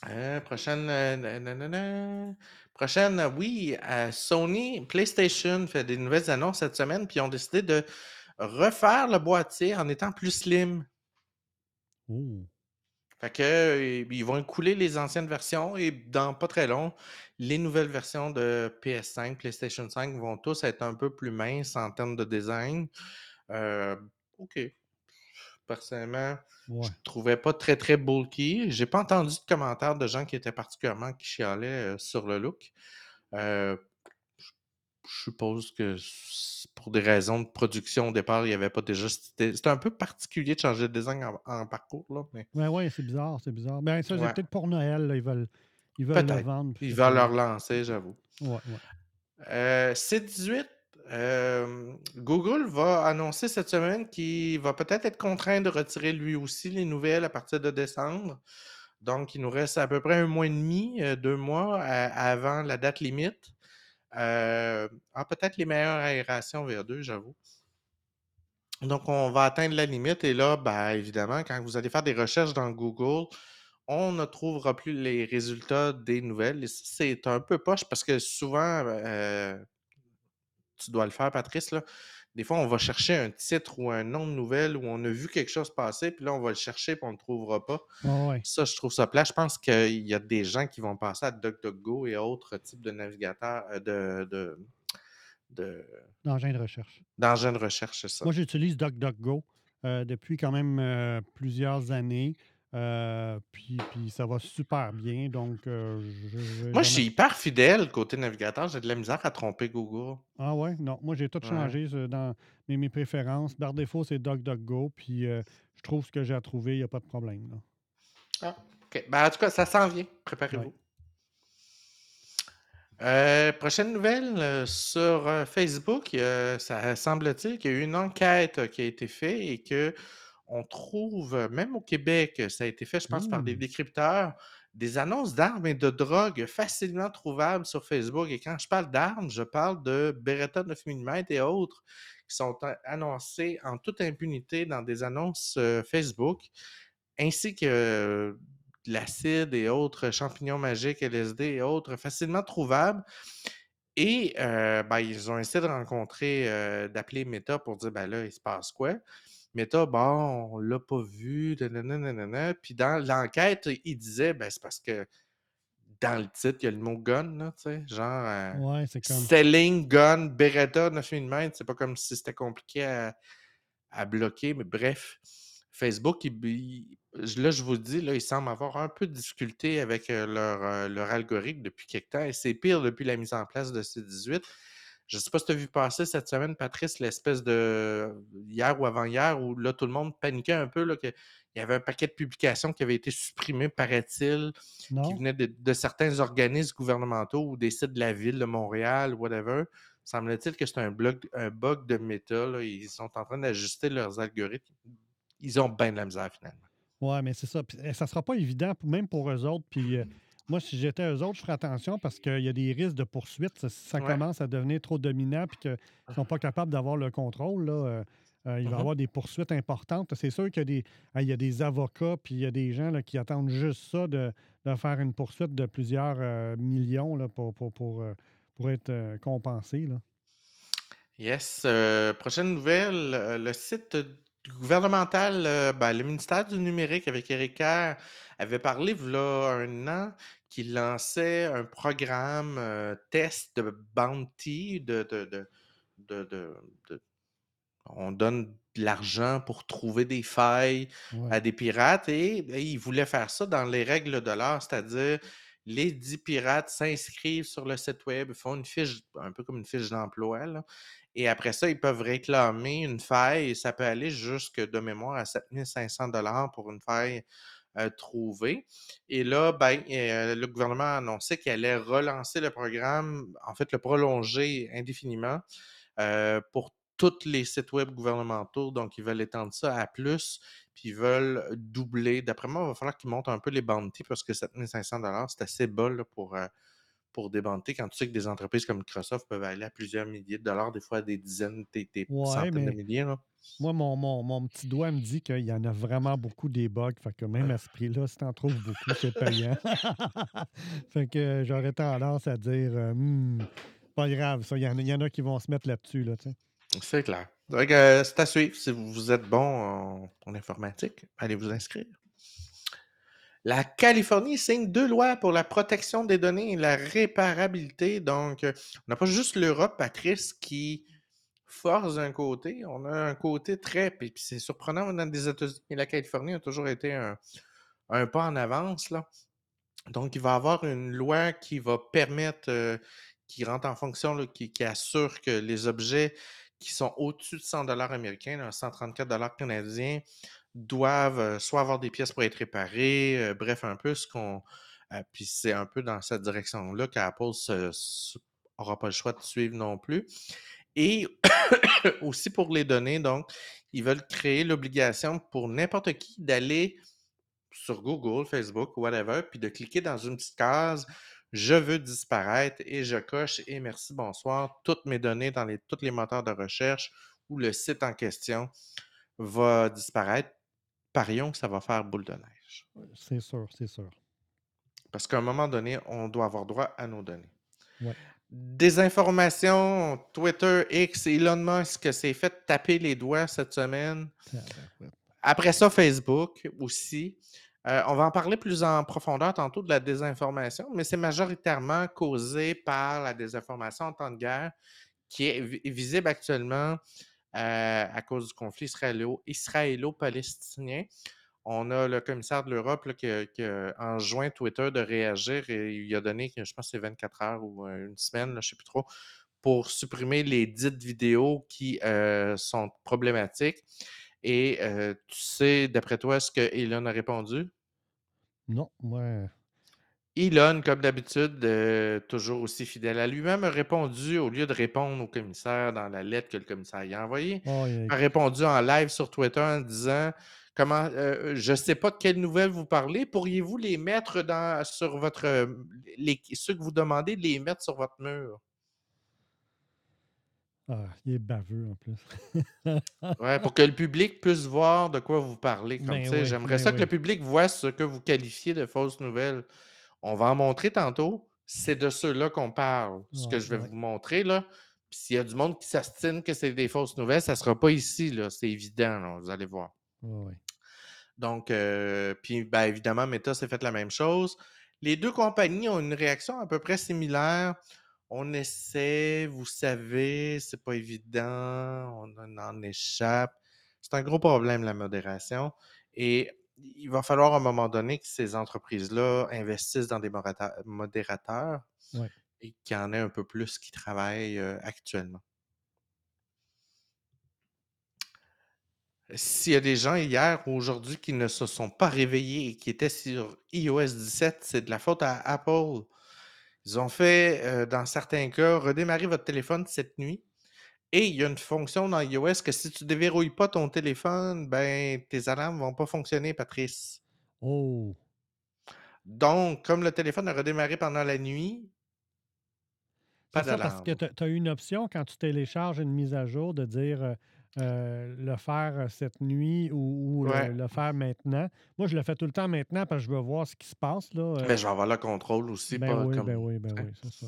Euh, prochaine, euh, nanana. Prochaine, euh, oui, euh, Sony PlayStation fait des nouvelles annonces cette semaine, puis ils ont décidé de refaire le boîtier en étant plus slim. Fait que euh, ils vont écouler les anciennes versions et dans pas très long, les nouvelles versions de PS5, PlayStation 5 vont tous être un peu plus minces en termes de design. Euh, OK. Personnellement, Ouais. je trouvais pas très très bulky. J'ai pas entendu de commentaires de gens qui étaient particulièrement qui chialaient euh, sur le look. Euh, je suppose que pour des raisons de production au départ, il n'y avait pas déjà. C'était un peu particulier de changer de design en, en parcours, là, mais ouais, c'est bizarre, c'est bizarre. Ben, ça, c'est Ouais. peut-être pour Noël, là, ils veulent, ils veulent le vendre. Ils veulent leur lancer, j'avoue. Ouais. Euh, C18, euh, Google va annoncer cette semaine qu'il va peut-être être contraint de retirer lui aussi les nouvelles à partir de décembre. Donc, il nous reste à peu près un mois et demi, euh, deux mois avant la date limite. Euh, ah, peut-être les meilleures aérations vers 2, j'avoue. Donc, on va atteindre la limite et là, ben, évidemment, quand vous allez faire des recherches dans Google, on ne trouvera plus les résultats des nouvelles. Et c'est un peu poche parce que souvent, tu dois le faire, Patrice, là. Des fois, on va chercher un titre ou un nom de nouvelle où on a vu quelque chose passer, puis là, on va le chercher, puis on ne le trouvera pas. Ouais. Ça, je trouve ça plat. Je pense qu'il y a des gens qui vont passer à DuckDuckGo et autres types de navigateurs, euh, de, de, de- D'engin de recherche. d'engins de recherche, c'est ça. Moi, j'utilise DuckDuckGo euh, depuis quand même euh, plusieurs années. Euh, puis, puis ça va super bien. Donc, euh, je- Moi, je suis hyper fidèle côté navigateur. J'ai de la misère à tromper Google. Ah ouais? Non, moi, j'ai tout Ouais. changé dans mes, mes préférences. Par défaut, c'est DuckDuckGo. Puis, euh, je trouve ce que j'ai à trouver, il n'y a pas de problème. là. Ah, OK. Ben, en tout cas, ça s'en vient. Préparez-vous. Prochaine nouvelle sur Facebook, ça semble-t-il qu'il y a eu une enquête qui a été faite et que on trouve, euh, même au Québec, euh, ça a été fait, je pense, par des Ouh. décrypteurs, des annonces d'armes et de drogue facilement trouvables sur Facebook. Et quand je parle d'armes, je parle de Beretta 9 mm et autres qui sont a- annoncées en toute impunité dans des annonces euh, Facebook, ainsi que de l'acide et autres champignons magiques, LSD et autres facilement trouvables. Et euh, ben, ils ont essayé de rencontrer, euh, d'appeler Meta pour dire ben là, il se passe quoi? Meta, bon, on l'a pas vu, nanana. Puis dans l'enquête, il disait ben c'est parce que dans le titre, il y a le mot gun, là, tu sais, genre euh, Ouais, comme. Selling Gun Beretta 9000 mètres. C'est pas comme si c'était compliqué à, à bloquer, mais bref. Facebook, il- il- là, je vous le dis, là, ils semblent avoir un peu de difficulté avec euh, leur, euh, leur algorithme depuis quelque temps, et c'est pire depuis la mise en place de C18. Je ne sais pas si tu as vu passer cette semaine, Patrice, l'espèce de hier ou avant-hier, où là, tout le monde paniquait un peu, là, que il y avait un paquet de publications qui avaient été supprimées, paraît-il, qui venaient de, de certains organismes gouvernementaux ou des sites de la ville de Montréal, whatever. Semble-t-il que c'est un, un bug de méta. là. Ils sont en train d'ajuster leurs algorithmes. Ils ont bien de la misère finalement. Ouais, mais c'est ça. Puis, eh, ça sera pas évident, même pour eux autres. Puis euh, moi, si j'étais eux autres, je ferais attention parce qu'il y a des risques de poursuite. Ça, si ça Ouais. commence à devenir trop dominant puis qu'ils ne sont pas capables d'avoir le contrôle, là, euh, euh, il va y Mhm. avoir des poursuites importantes. C'est sûr qu'il y a des, ah, y a des avocats puis il y a des gens là, qui attendent juste ça de, de faire une poursuite de plusieurs euh, millions là, pour, pour, pour, pour être compensés. Là. Yes. prochaine nouvelle, le site gouvernemental, euh, ben, le ministère du numérique avec Eric Kerr avait parlé, il un an, qu'il lançait un programme euh, test de bounty, de, de, de, de- de- de- on donne de l'argent pour trouver des failles Ouais. à des pirates et, et il voulait faire ça dans les règles de l'art, c'est-à-dire les 10 pirates s'inscrivent sur le site web, font une fiche, un peu comme une fiche d'emploi, là, et après ça, ils peuvent réclamer une faille et ça peut aller jusque de mémoire à 7500 dollars pour une faille trouvée. Et là, ben, le gouvernement a annoncé qu'il allait relancer le programme, en fait, le prolonger indéfiniment pour tous les sites web gouvernementaux. Donc, ils veulent étendre ça à plus, puis ils veulent doubler. D'après moi, il va falloir qu'ils montent un peu les bounties parce que 7500 c'est assez bas pour, pour bounties quand tu sais que des entreprises comme Microsoft peuvent aller à plusieurs milliers de dollars, des fois à des dizaines, des, des Ouais, centaines de milliers. Là. moi, mon, mon, mon petit doigt me dit qu'il y en a vraiment beaucoup des bugs. Fait que même à ce prix-là, si t'en trouves beaucoup, c'est payant. fait que euh, j'aurais tendance à dire, euh, Hmm, pas grave, ça. Il y, en a- il y en a qui vont se mettre là-dessus, là. C'est clair. Donc, euh, c'est à suivre. Si vous êtes bon en, en informatique, allez vous inscrire. La Californie signe deux lois pour la protection des données et la réparabilité. Donc, euh, on n'a pas juste l'Europe, Patrice, qui force d'un côté. On a un côté très. Puis, c'est surprenant, dans des États-Unis, la Californie a toujours été un, pas en avance. Donc, il va y avoir une loi qui va permettre, euh, qui rentre en fonction, qui, qui assure que les objets qui sont au-dessus de 100 dollars américains, là, 134 dollars canadiens, doivent soit avoir des pièces pour être réparées, bref, un peu ce qu'on... puis c'est un peu dans cette direction-là qu'Apple n'aura pas le choix de suivre non plus. Et aussi pour les données, donc, ils veulent créer l'obligation pour n'importe qui d'aller sur Google, Facebook, whatever, puis de cliquer dans une petite case je veux disparaître et je coche et merci, bonsoir. Toutes mes données dans tous les moteurs de recherche ou le site en question va disparaître. Parions que ça va faire boule de neige. C'est sûr, c'est sûr. Parce qu'à un moment donné, on doit avoir droit à nos données. Ouais. Désinformation, Twitter, X, Elon Musk s'est fait taper les doigts cette semaine. Après ça, Facebook aussi. Euh, on va en parler plus en profondeur tantôt de la désinformation, mais c'est majoritairement causé par la désinformation en temps de guerre qui est vi- visible actuellement à cause du conflit israélo- israélo-palestinien. On a le commissaire de l'Europe qui, a- enjoint Twitter de réagir et il a donné, je pense c'est 24 heures ou euh, une semaine, je ne sais plus trop, pour supprimer les dites vidéos qui euh, sont problématiques. Et euh, tu sais, d'après toi, ce que Elon a répondu? Non, moi. Elon, comme d'habitude, euh, toujours aussi fidèle à lui-même, a répondu, au lieu de répondre au commissaire dans la lettre que le commissaire y a envoyée, Oh, il- a répondu en live sur Twitter en disant comment euh, je ne sais pas de quelles nouvelles vous parlez, pourriez-vous les mettre dans sur votre les, ceux que vous demandez de les mettre sur votre mur? Ah, il est baveux en plus. Ouais, pour que le public puisse voir de quoi vous parlez. Comme, Ben oui, J'aimerais ben ça que le public voit ce que vous qualifiez de fausses nouvelles. On va en montrer tantôt. C'est de ceux-là qu'on parle. Ce que je vais ouais. vous montrer, là. Puis s'il y a du monde qui s'astine que c'est des fausses nouvelles, ça ne sera pas ici, là. C'est évident, là, vous allez voir. Ouais. Donc, euh, puis ben, évidemment, Meta s'est fait la même chose. Les deux compagnies ont une réaction à peu près similaire. On essaie, vous savez, c'est pas évident, on en échappe. C'est un gros problème, la modération. Et il va falloir à un moment donné que ces entreprises-là investissent dans des modérateurs Ouais. et qu'il y en ait un peu plus qui travaillent euh, actuellement. S'il y a des gens hier ou aujourd'hui qui ne se sont pas réveillés et qui étaient sur iOS 17, c'est de la faute à Apple. Ils ont fait, euh, dans certains cas, redémarrer votre téléphone cette nuit. Et il y a une fonction dans iOS que si tu déverrouilles pas ton téléphone, ben tes alarmes vont pas fonctionner, Patrice. Oh! Donc, comme le téléphone a redémarré pendant la nuit, pas C'est ça, parce d'alarme. que tu as une option quand tu télécharges une mise à jour de dire euh, euh, le faire euh, cette nuit ou, ou le- Ouais. le, faire maintenant. Moi, je le fais tout le temps maintenant parce que je veux voir ce qui se passe. Là. euh. Mais je vais avoir le contrôle aussi, ben pas oui, comme. ben oui, ben oui, c'est ça.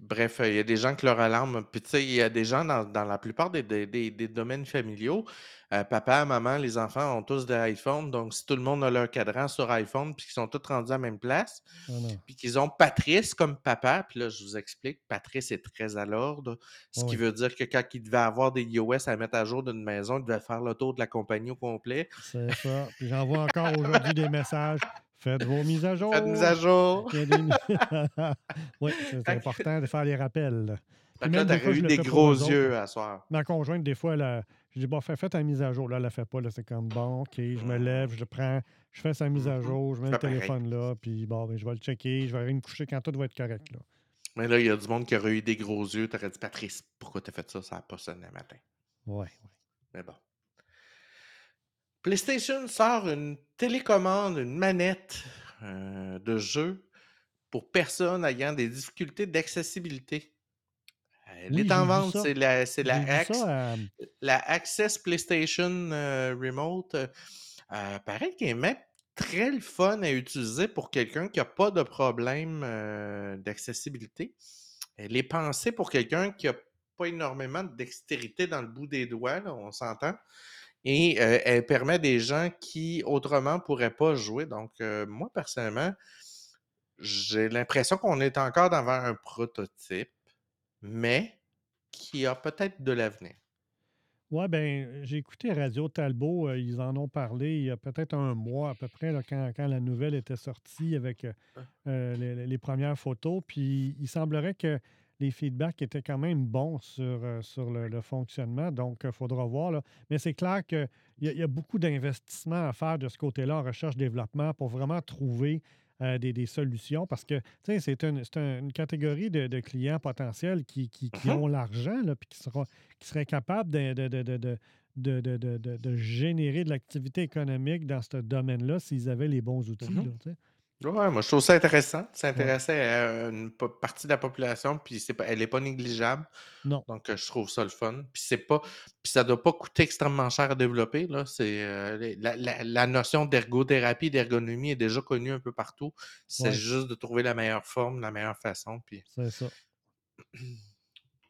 Bref, il y a des gens que leur alarme, puis tu sais, il y a des gens dans, dans la plupart des, des- des- des domaines familiaux, euh, papa, maman, les enfants ont tous des iPhones, donc si tout le monde a leur cadran sur iPhone, puis qu'ils sont tous rendus à la même place, Ah puis qu'ils ont Patrice comme papa, puis là, je vous explique, Patrice est très à l'ordre, ce qui Oui. veut dire que quand il devait avoir des iOS à mettre à jour d'une maison, il devait faire le tour de la compagnie au complet. C'est ça. Puis j'envoie encore aujourd'hui des messages. Faites vos mises à jour. Faites mise à jour. Oui, c'est important de faire les rappels. Fait là, t'aurais eu des gros yeux à soir. Ma conjointe, des fois, elle, je dis, bon, fais, fais ta mise à jour. Là, elle la fait pas. Là, c'est comme, bon, OK, je me lève, je le prends, je fais sa mise à Mhm. jour, je mets le pareil. téléphone là, puis bon, ben, je vais le checker, je vais aller me coucher quand tout va être correct. Là. Mais là, il y a du monde qui aurait eu des gros yeux. T'aurais dit, Patrice, pourquoi t'as fait ça? Ça n'a pas sonné le matin. Ouais, ouais. Mais bon. PlayStation sort une télécommande, une manette euh, de jeu pour personnes ayant des difficultés d'accessibilité. Elle Oui, est en vente, c'est la, c'est la, Ax- ça la Access PlayStation euh, Remote. Euh, paraît qu'elle est même très le fun à utiliser pour quelqu'un qui n'a pas de problème euh, d'accessibilité. Elle est pensée pour quelqu'un qui n'a pas énormément de dextérité dans le bout des doigts, là, on s'entend. Et euh, elle permet des gens qui autrement ne pourraient pas jouer. Donc, euh, moi, personnellement, j'ai l'impression qu'on est encore devant un prototype, mais qui a peut-être de l'avenir. Ouais, ben, j'ai écouté Radio Talbot, euh, ils en ont parlé il y a peut-être un mois à peu près, là, quand, quand la nouvelle était sortie avec les premières photos. Puis il semblerait que les feedbacks étaient quand même bons sur, euh, sur le, le fonctionnement. Donc, il faudra voir. là. Mais c'est clair qu'il y, y a beaucoup d'investissements à faire de ce côté-là en recherche-développement pour vraiment trouver euh, des, des solutions parce que, c'est une, un- une catégorie de, de clients potentiels qui, qui- qui Mhm. ont l'argent, puis qui, sera- qui seraient capables de, de- de- de- de- de, de- de- de- de générer de l'activité économique dans ce domaine-là s'ils avaient les bons outils. Mhm. là. Ouais, moi je trouve ça intéressant. Ça intéressait à une po- partie de la population, puis c'est pas, elle n'est pas négligeable. Non. Donc euh, je trouve ça le fun. Puis c'est pas. Puis ça doit pas coûter extrêmement cher à développer. Là. C'est, euh, les- la, la- la notion d'ergothérapie, d'ergonomie est déjà connue un peu partout. C'est Ouais. juste de trouver la meilleure forme, la meilleure façon. Puis C'est ça.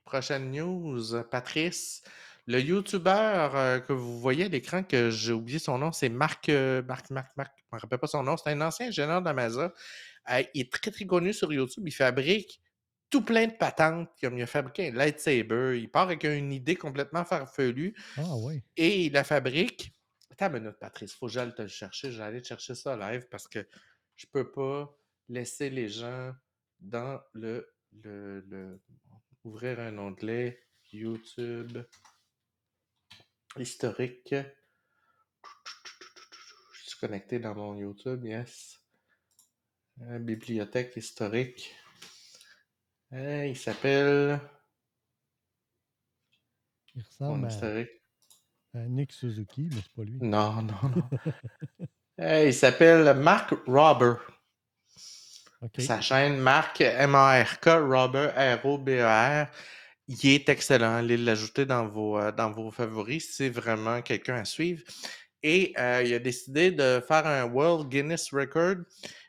Prochaine news, euh, Patrice. Le YouTuber euh, que vous voyez à l'écran, que j'ai oublié son nom, c'est Marc, euh, Marc, Marc, Marc, je ne me rappelle pas son nom. C'est un ancien ingénieur d'Amazon. Euh, il est très, très connu sur YouTube. Il fabrique tout plein de patentes. Comme il a fabriqué un lightsaber. Il part avec une idée complètement farfelue Ah oui. et il la fabrique. Attends une minute, Patrice. Faut que j'aille te le chercher. Je vais aller te chercher ça live parce que je peux pas laisser les gens dans le, le, le- ouvrir un onglet YouTube historique. Je suis connecté dans mon YouTube, yes. Bibliothèque historique. Euh, il s'appelle. Il ressemble à, historique. à Nick Suzuki, mais c'est pas lui. Non, non, non. Euh, il s'appelle Mark Robber. OK. Sa chaîne Mark M-A-R-K, Robert R-O-B-E-R. Il est excellent. Allez l'ajouter dans vos, euh, dans vos favoris. C'est vraiment quelqu'un à suivre. Et euh, il a décidé de faire un World Guinness Record,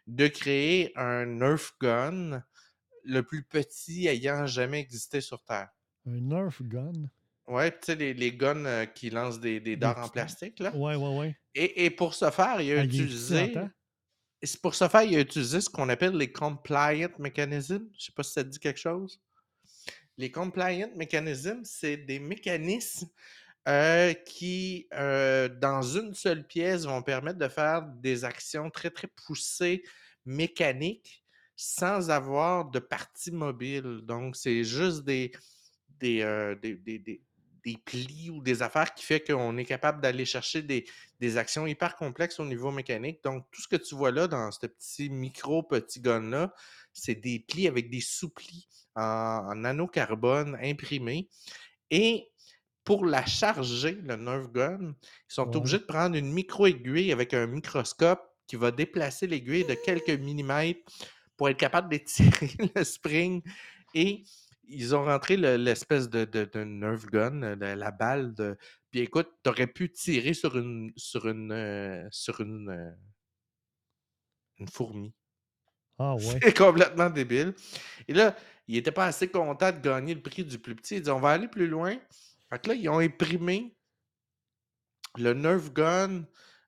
de créer un Nerf gun le plus petit ayant jamais existé sur Terre. Un Nerf gun? Ouais, tu sais, les, les guns euh, qui lancent des, des dards en petits- plastique, là. Ouais, ouais, ouais. Et, et pour ce faire, il a Ah, utilisé. pour ce faire, il a utilisé ce qu'on appelle les compliant mechanisms. Je ne sais pas si ça te dit quelque chose. Les compliant mechanisms, c'est des mécanismes euh, qui, euh, dans une seule pièce, vont permettre de faire des actions très, très poussées mécaniques sans avoir de partie mobile. Donc, c'est juste des, des, euh, des, des- des- des plis ou des affaires qui fait qu'on est capable d'aller chercher des, des actions hyper complexes au niveau mécanique. Donc, tout ce que tu vois là dans ce petit micro petit gun-là, c'est des plis avec des sous-plis en, en nanocarbone imprimés. Et pour la charger, le Nerf Gun, ils sont Ouais. obligés de prendre une micro-aiguille avec un microscope qui va déplacer l'aiguille de quelques millimètres pour être capable d'étirer le spring. Et ils ont rentré le- l'espèce de, de, de Nerf Gun, la, la balle. De... Puis écoute, tu aurais pu tirer sur une, sur une, euh, sur une, euh, une fourmi. Ah ouais. C'est complètement débile. Et là, il n'était pas assez content de gagner le prix du plus petit. Il dit on va aller plus loin. Fait que là, ils ont imprimé le Nerf Gun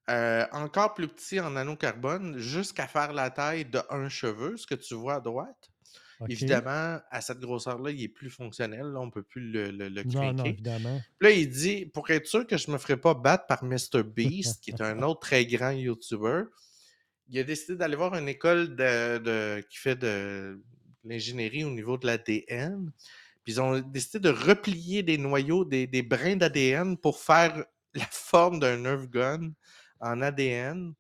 euh, encore plus petit en nanocarbone jusqu'à faire la taille de un cheveu, ce que tu vois à droite. Évidemment, à cette grosseur-là, il est plus fonctionnel. Là, on ne peut plus le, le, le Non, non, évidemment. Puis là, il dit, pour être sûr que je ne me ferai pas battre par Mr. Beast, qui est un autre très grand YouTuber, il a décidé d'aller voir une école de, qui fait de l'ingénierie au niveau de l'ADN. Puis ils ont décidé de replier des noyaux, des, des brins d'ADN pour faire la forme d'un Nerf gun en ADN.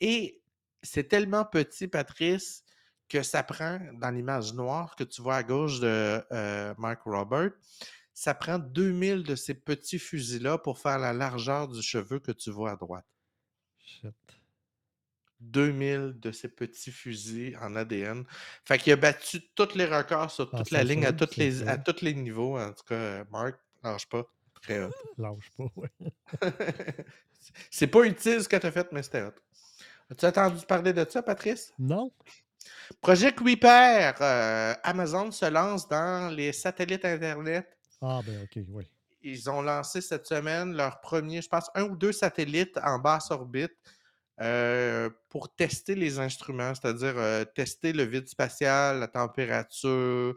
Et c'est tellement petit, Patrice, que ça prend, dans l'image noire que tu vois à gauche de euh, Mark Robert, ça prend 2000 de ces petits fusils-là pour faire la largeur du cheveu que tu vois à droite. Shit. 2000 de ces petits fusils en ADN. Fait qu'il a battu tous les records sur Ah, toute la ligne à, toutes les, à tous les niveaux. En tout cas, Mark, lâche pas. Très hot. Lâche pas, ouais. C'est pas utile ce que tu as fait, mais c'était hot. As-tu entendu parler de ça, Patrice? Non? Projet Kuiper, euh, Amazon se lance dans les satellites Internet. Ah, ben OK, oui. Ils ont lancé cette semaine leur premier, je pense, un ou deux satellites en basse orbite euh, pour tester les instruments, c'est-à-dire euh, tester le vide spatial, la température, euh,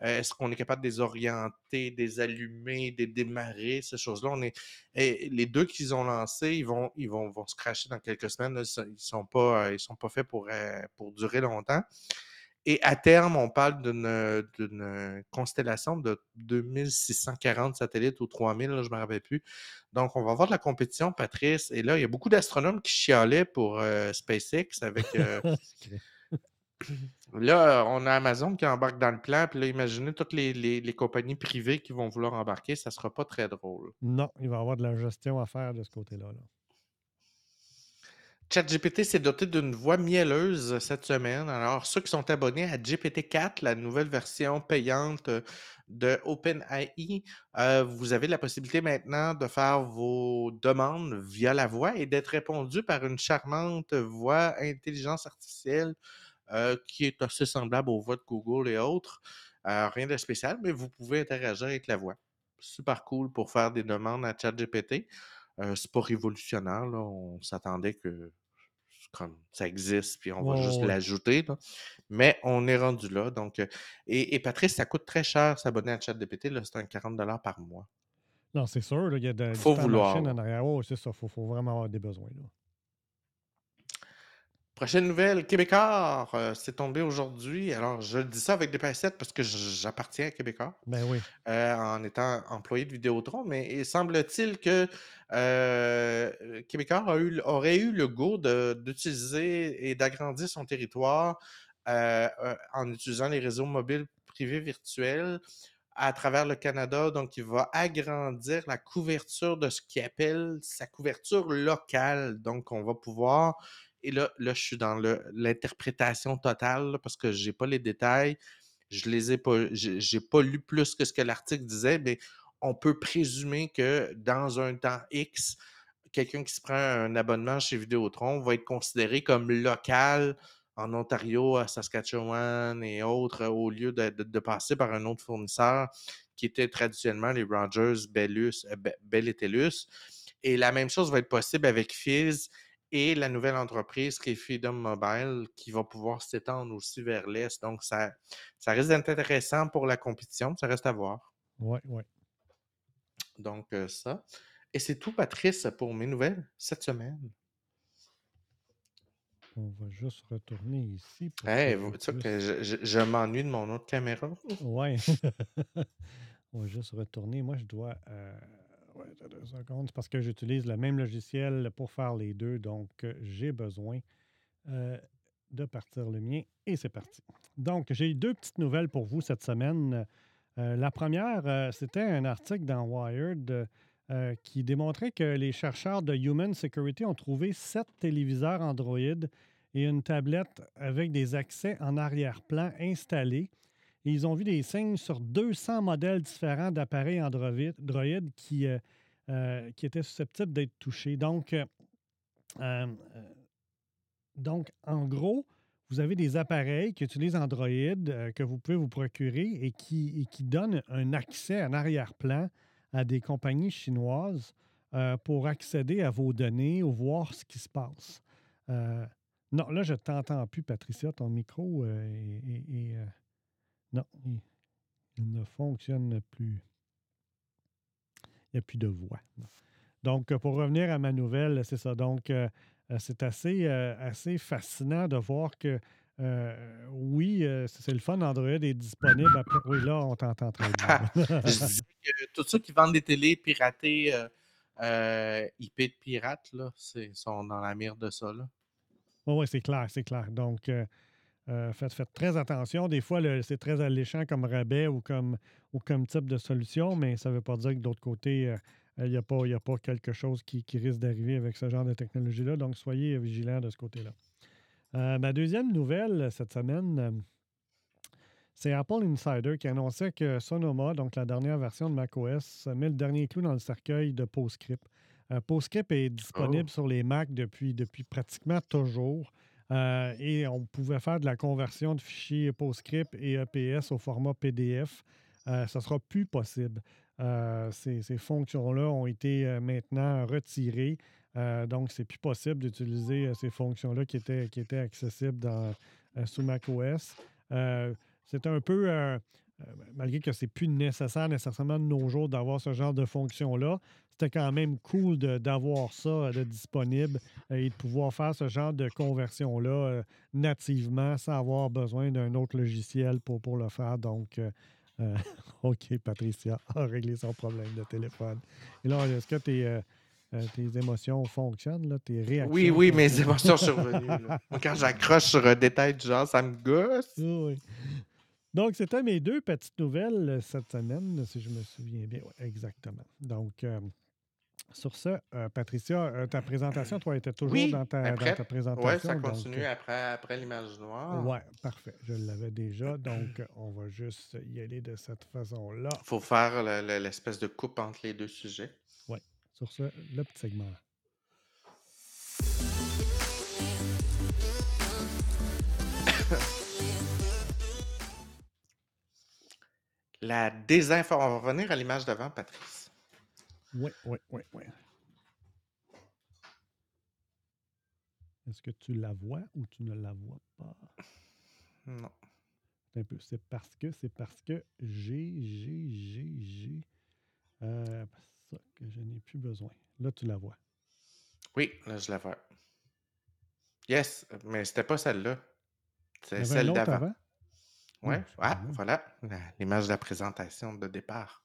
est-ce qu'on est capable de les orienter, de les allumer, de les démarrer, ces choses-là. Les deux qu'ils ont lancés, ils vont, se cracher dans quelques semaines. Ils ils sont pas, faits pour durer longtemps. Et à terme, on parle d'une d'une constellation de 2640 satellites ou 3000, là, je ne me rappelle plus. Donc, on va avoir de la compétition, Patrice. Et là, il y a beaucoup d'astronomes qui chialaient pour euh, SpaceX avec. euh, là, on a Amazon qui embarque dans le plan. Puis là, imaginez toutes les, les- les compagnies privées qui vont vouloir embarquer. Ça ne sera pas très drôle. Non, il va y avoir de la gestion à faire de ce côté-là. là. ChatGPT s'est doté d'une voix mielleuse cette semaine. Alors, ceux qui sont abonnés à GPT-4, la nouvelle version payante euh, de OpenAI, euh, vous avez la possibilité maintenant de faire vos demandes via la voix et d'être répondu par une charmante voix intelligence artificielle euh, qui est assez semblable aux voix de Google et autres. Rien de spécial, mais vous pouvez interagir avec la voix. Super cool pour faire des demandes à ChatGPT. Euh, c'est pas révolutionnaire, là. On s'attendait que comme ça existe, puis on va juste ouais. l'ajouter. Mais on est rendu là. Donc, euh, et, et Patrice, ça coûte très cher s'abonner à ChatGPT. C'est un 40 par mois. Non, c'est sûr, il y a de, Faut vouloir, en arrière. Oh, c'est ça, il faut, faut vraiment avoir des besoins. Là. Prochaine nouvelle, Québécois, euh, c'est tombé aujourd'hui. Alors, je dis ça avec des pincettes parce que j'appartiens à Québécois. Ben oui. euh, en étant employé de Vidéotron, mais il semble-t-il que euh, Québécois a eu- aurait eu le goût d'utiliser et d'agrandir son territoire euh, euh, en utilisant les réseaux mobiles privés virtuels à travers le Canada. Donc, il va agrandir la couverture de ce qu'il appelle sa couverture locale. Donc, on va pouvoir, et là, là je suis dans l'interprétation totale parce que je n'ai pas les détails. Je les ai pas, j'ai pas lu plus que ce que l'article disait, mais on peut présumer que dans un temps X, quelqu'un qui se prend un abonnement chez Vidéotron va être considéré comme local en Ontario, à Saskatchewan et autres, au lieu de, passer par un autre fournisseur qui était traditionnellement les Rogers, Bellus, euh, Be- Bell et Telus. Et la même chose va être possible avec Fizz et la nouvelle entreprise qui est Freedom Mobile qui va pouvoir s'étendre aussi vers l'Est. Donc, ça, ça risque d'être intéressant pour la compétition. Ça reste à voir. Oui, oui. Donc, euh, ça. Et c'est tout, Patrice, pour mes nouvelles cette semaine. On va juste retourner ici. Hey, vous- tu que je, je- je m'ennuie de mon autre caméra. Ouais. On va juste retourner. Moi, je dois. euh, parce que j'utilise le même logiciel pour faire les deux. Donc, euh, j'ai besoin euh, de partir le mien. Et c'est parti. Donc, j'ai deux petites nouvelles pour vous cette semaine. Euh, la première, c'était un article dans Wired qui démontrait que les chercheurs de Human Security ont trouvé sept téléviseurs Android et une tablette avec des accès en arrière-plan installés. Ils ont vu des signes sur 200 modèles différents d'appareils Android, qui, euh, qui étaient susceptibles d'être touchés. Donc, euh, euh, donc, en gros, vous avez des appareils qui utilisent Android que vous pouvez vous procurer et qui, donnent un accès en arrière-plan à des compagnies chinoises pour accéder à vos données ou voir ce qui se passe. Non, là, je ne t'entends plus, Patricia. Ton micro non, il ne fonctionne plus. Il n'y a plus de voix. Donc, euh, pour revenir à ma nouvelle, c'est ça. Donc, euh, euh, c'est assez, euh, assez fascinant de voir que, euh, oui, c'est le fun, Android est disponible. Après, oui, là, on t'entend très bien. je disais que tous ceux qui vendent des télés piratées, IP de pirates, là, c'est- sont dans la mire de ça. Là. Oui, c'est clair, c'est clair. Donc, euh, faites, faites très attention. Des fois, c'est très alléchant comme rabais ou comme, ou comme type de solution, mais ça ne veut pas dire que d'autre côté, euh, il n'y a, pas- il y a pas quelque chose qui, qui risque d'arriver avec ce genre de technologie-là. Donc, soyez vigilants de ce côté-là. Euh, ma deuxième nouvelle cette semaine, c'est Apple Insider qui annonçait que Sonoma, donc la dernière version de macOS, met le dernier clou dans le cercueil de PostScript. PostScript est disponible Oh. sur les Mac depuis, depuis pratiquement toujours. Euh, et on pouvait faire de la conversion de fichiers PostScript et EPS au format PDF. Euh, ça ne sera plus possible. Euh, ces, fonctions-là ont été euh, maintenant retirées. Donc, c'est plus possible d'utiliser ces fonctions-là qui étaient, accessibles sous macOS. C'est un peu, malgré que c'est plus nécessaire nécessairement de nos jours d'avoir ce genre de fonction-là, c'était quand même cool d'avoir ça euh, de disponible euh, et de pouvoir faire ce genre de conversion-là euh, nativement sans avoir besoin d'un autre logiciel pour, pour le faire. Donc, euh, euh, OK, Patricia a réglé son problème de téléphone. Et là, est-ce que tes, euh, euh, tes émotions fonctionnent, là, tes réactions? Oui, oui, mes émotions sont revenues. quand j'accroche sur un détail du genre, ça me gosse. Oui. Donc, c'était mes deux petites nouvelles euh, cette semaine, si je me souviens bien. Ouais, exactement. Donc, euh, sur ce, euh, Patricia, euh, ta présentation, toi, était toujours Oui, dans, ta, dans ta présentation. ouais, ça continue après, après l'image noire. Ouais, parfait. Je l'avais déjà. Donc, on va juste y aller de cette façon-là. Il faut faire le- le- l'espèce de coupe entre les deux sujets. Oui. Sur ce, le petit segment. La désinformation. On va revenir à l'image d'avant, Patrice. Oui, oui, oui, oui. Est-ce que tu la vois ou tu ne la vois pas? Non. Un peu. C'est parce que, c'est parce que j'ai, j'ai, j'ai, j'ai euh, ça que je n'ai plus besoin. Là, tu la vois. Oui, là, je la vois. Yes, mais c'était pas celle-là. C'est celle d'avant. Ouais. Oh, Ah, voilà, la- l'image de la présentation de départ.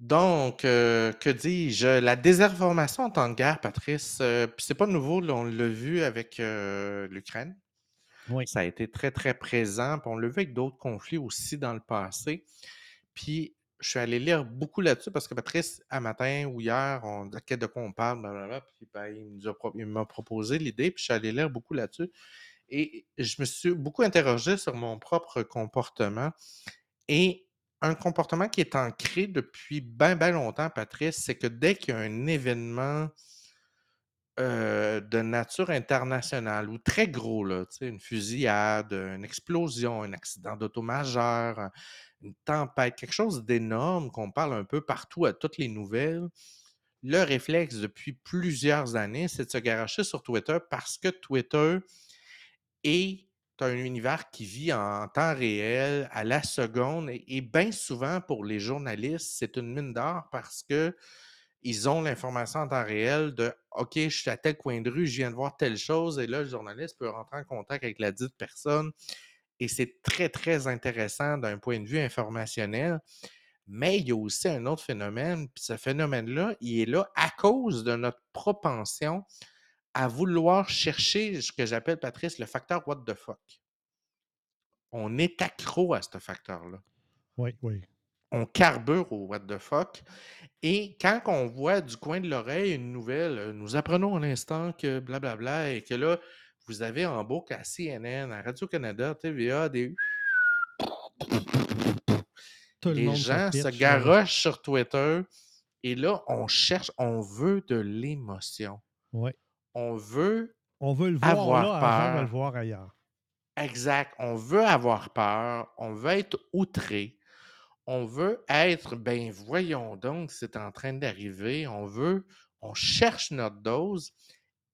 Donc, euh, que dis-je? La désinformation en temps de guerre, Patrice, euh, puis c'est pas nouveau, là, on l'a vu avec euh, l'Ukraine. Oui. Ça a été très, très présent. Puis on l'a vu avec d'autres conflits aussi dans le passé. Puis je suis allé lire beaucoup là-dessus parce que Patrice, un matin ou hier, on de de quoi on parle, blablabla, puis ben, il nous a pro- il m'a proposé l'idée, puis je suis allé lire beaucoup là-dessus. Et je me suis beaucoup interrogé sur mon propre comportement. Et un comportement qui est ancré depuis bien, bien longtemps, Patrice, c'est que dès qu'il y a un événement euh, de nature internationale ou très gros, là, une fusillade, une explosion, un accident d'auto majeur, un- une tempête, quelque chose d'énorme qu'on parle un peu partout à toutes les nouvelles, le réflexe depuis plusieurs années, c'est de se garocher sur Twitter parce que Twitter est un univers qui vit en temps réel, à la seconde, et, et bien souvent pour les journalistes, c'est une mine d'or parce que ils ont l'information en temps réel de OK, je suis à tel coin de rue, je viens de voir telle chose, et là, le journaliste peut rentrer en contact avec la dite personne. Et c'est très, très intéressant d'un point de vue informationnel. Mais il y a aussi un autre phénomène, puis ce phénomène-là, il est là à cause de notre propension à vouloir chercher ce que j'appelle, Patrice, le facteur what the fuck. On est accro à ce facteur-là. Oui, oui. On carbure au what the fuck. Et quand on voit du coin de l'oreille une nouvelle, euh, nous apprenons à l'instant que blablabla, et que là, vous avez en boucle à CNN, à Radio-Canada, TVA, des. Tout le Les monde gens pitch, se garochent sur Twitter et là, on cherche, on veut de l'émotion. Ouais. On veut On veut le voir avoir là avant de peur. le voir ailleurs. Exact. On veut avoir peur, on veut être outré, on veut être, ben voyons donc, c'est en train d'arriver, on veut, on cherche notre dose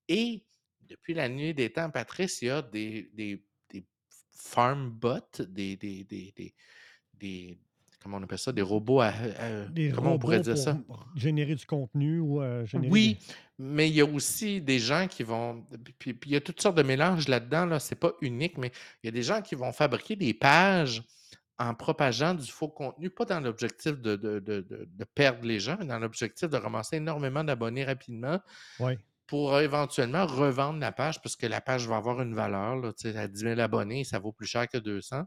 et depuis la nuit des temps, Patrice, il y a des, des, des farm bots, des, des, des, des, des- comment on appelle ça, des robots à, à- Des comment on pourrait robots dire ça? pour générer du contenu ou euh, générer Oui, des- mais il y a aussi des gens qui vont. Puis, puis il y a toutes sortes de mélanges là-dedans, là, c'est pas unique, mais il y a des gens qui vont fabriquer des pages en propageant du faux contenu, pas dans l'objectif de, de- de- de- perdre les gens, mais dans l'objectif de ramasser énormément d'abonnés rapidement pour éventuellement revendre la page, parce que la page va avoir une valeur. Là, à 10 000 abonnés, ça vaut plus cher que 200.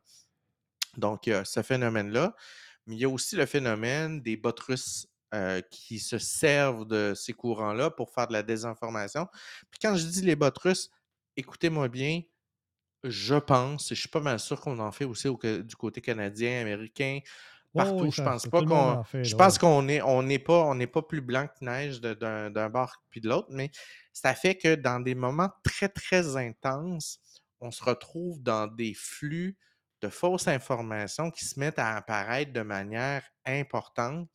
Donc, il y a ce phénomène-là. Mais il y a aussi le phénomène des bots russes euh, qui se servent de ces courants-là pour faire de la désinformation. Puis quand je dis les bots russes, écoutez-moi bien, je pense, et je suis pas mal sûr qu'on en fait aussi au du côté canadien, américain, partout. je pense pas qu'on. en fait, Je là, pense ouais. qu'on est, on n'est pas, on n'est pas plus blanc que neige d'un bord puis de l'autre, mais ça fait que dans des moments très, très intenses, on se retrouve dans des flux de fausses informations qui se mettent à apparaître de manière importante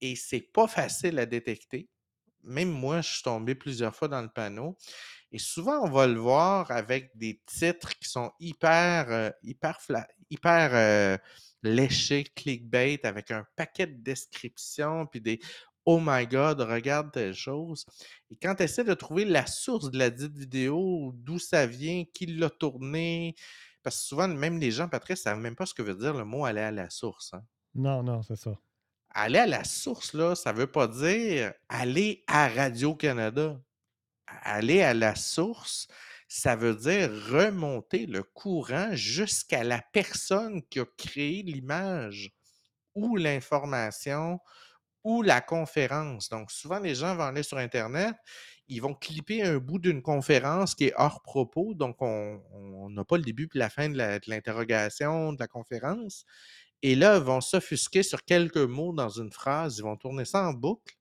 et c'est pas facile à détecter. Même moi, je suis tombé plusieurs fois dans le panneau. Et souvent, on va le voir avec des titres qui sont hyper, euh, hyper, hyper euh, léchés, clickbait, avec un paquet de descriptions, puis des Oh my God, regarde telle chose. Et quand tu essaies de trouver la source de la dite vidéo, d'où ça vient, qui l'a tourné, parce que souvent, même les gens, Patrice, ne savent même pas ce que veut dire le mot aller à la source. hein. Non, non, c'est ça. Aller à la source, là, ça ne veut pas dire aller à Radio-Canada. Aller à la source, ça veut dire remonter le courant jusqu'à la personne qui a créé l'image ou l'information ou la conférence. Donc, souvent, les gens vont aller sur Internet, ils vont clipper un bout d'une conférence qui est hors propos, donc on n'a pas le début puis la fin de l'interrogation, de la conférence. Et là, ils vont s'offusquer sur quelques mots dans une phrase, ils vont tourner ça en boucle.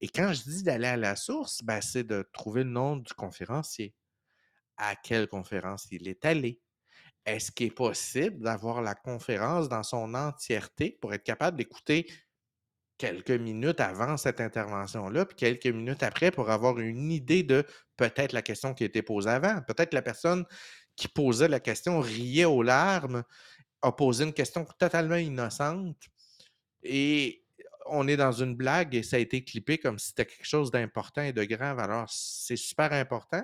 Et quand je dis d'aller à la source, ben, c'est de trouver le nom du conférencier. À quelle conférence il est allé? Est-ce qu'il est possible d'avoir la conférence dans son entièreté pour être capable d'écouter quelques minutes avant cette intervention-là, puis quelques minutes après pour avoir une idée de peut-être la question qui a été posée avant. Peut-être la personne qui posait la question riait aux larmes, a posé une question totalement innocente et on est dans une blague et ça a été clippé comme si c'était quelque chose d'important et de grave. Alors, c'est super important.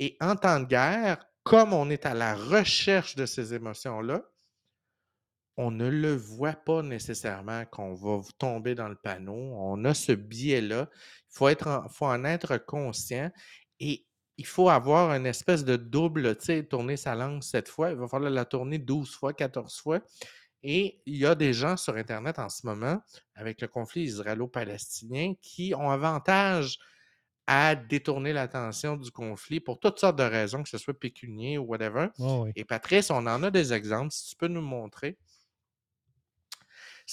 Et en temps de guerre, comme on est à la recherche de ces émotions-là, on ne le voit pas nécessairement qu'on va tomber dans le panneau. On a ce biais-là. Il faut, être en, faut en être conscient et il faut avoir une espèce de double, tu sais, tourner sa langue cette fois. Il va falloir la tourner 12 fois, 14 fois. Et il y a des gens sur Internet en ce moment, avec le conflit israélo-palestinien, qui ont avantage à détourner l'attention du conflit pour toutes sortes de raisons, que ce soit pécunier ou whatever. Et Patrice, on en a des exemples, si tu peux nous montrer.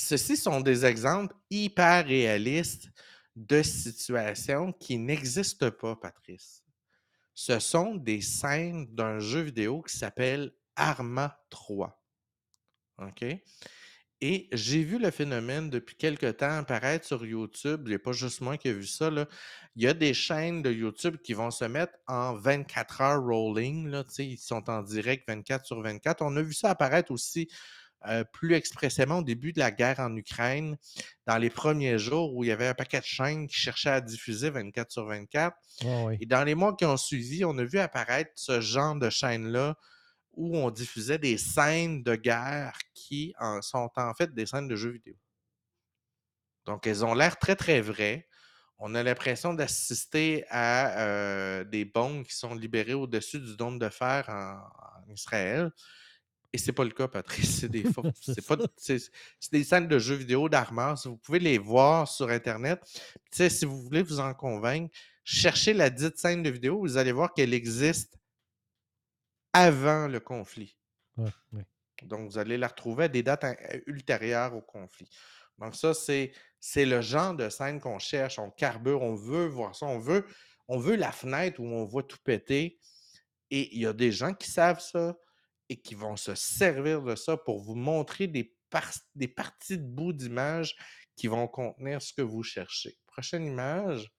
Ceux-ci sont des exemples hyper réalistes de situations qui n'existent pas, Patrice. Ce sont des scènes d'un jeu vidéo qui s'appelle Arma 3. OK? Et j'ai vu le phénomène depuis quelque temps apparaître sur YouTube. Il n'y a pas juste moi qui ai vu ça. Il y a des chaînes de YouTube qui vont se mettre en 24 heures rolling. Ils sont en direct 24 sur 24. On a vu ça apparaître aussi euh, plus expressément au début de la guerre en Ukraine, dans les premiers jours où il y avait un paquet de chaînes qui cherchaient à diffuser 24 sur 24. Ah oui. Et dans les mois qui ont suivi, on a vu apparaître ce genre de chaînes-là où on diffusait des scènes de guerre qui en sont en fait des scènes de jeux vidéo. Donc, elles ont l'air très, très vraies. On a l'impression d'assister à euh, des bombes qui sont libérées au-dessus du dôme de fer en, en Israël. Et c'est pas le cas, Patrice. C'est des, C'est pas, c'est, c'est des scènes de jeux vidéo d'armeurs. Vous pouvez les voir sur Internet. Si vous voulez vous en convaincre, cherchez la dite scène de vidéo. Vous allez voir qu'elle existe avant le conflit. Ouais, ouais. Donc, vous allez la retrouver à des dates in- ultérieures au conflit. Donc, ça, c'est, c'est le genre de scène qu'on cherche. On carbure, on veut voir ça. On veut, on veut la fenêtre où on voit tout péter. Et il y a des gens qui savent ça et qui vont se servir de ça pour vous montrer des, par- des parties de bout d'image qui vont contenir ce que vous cherchez. Prochaine image.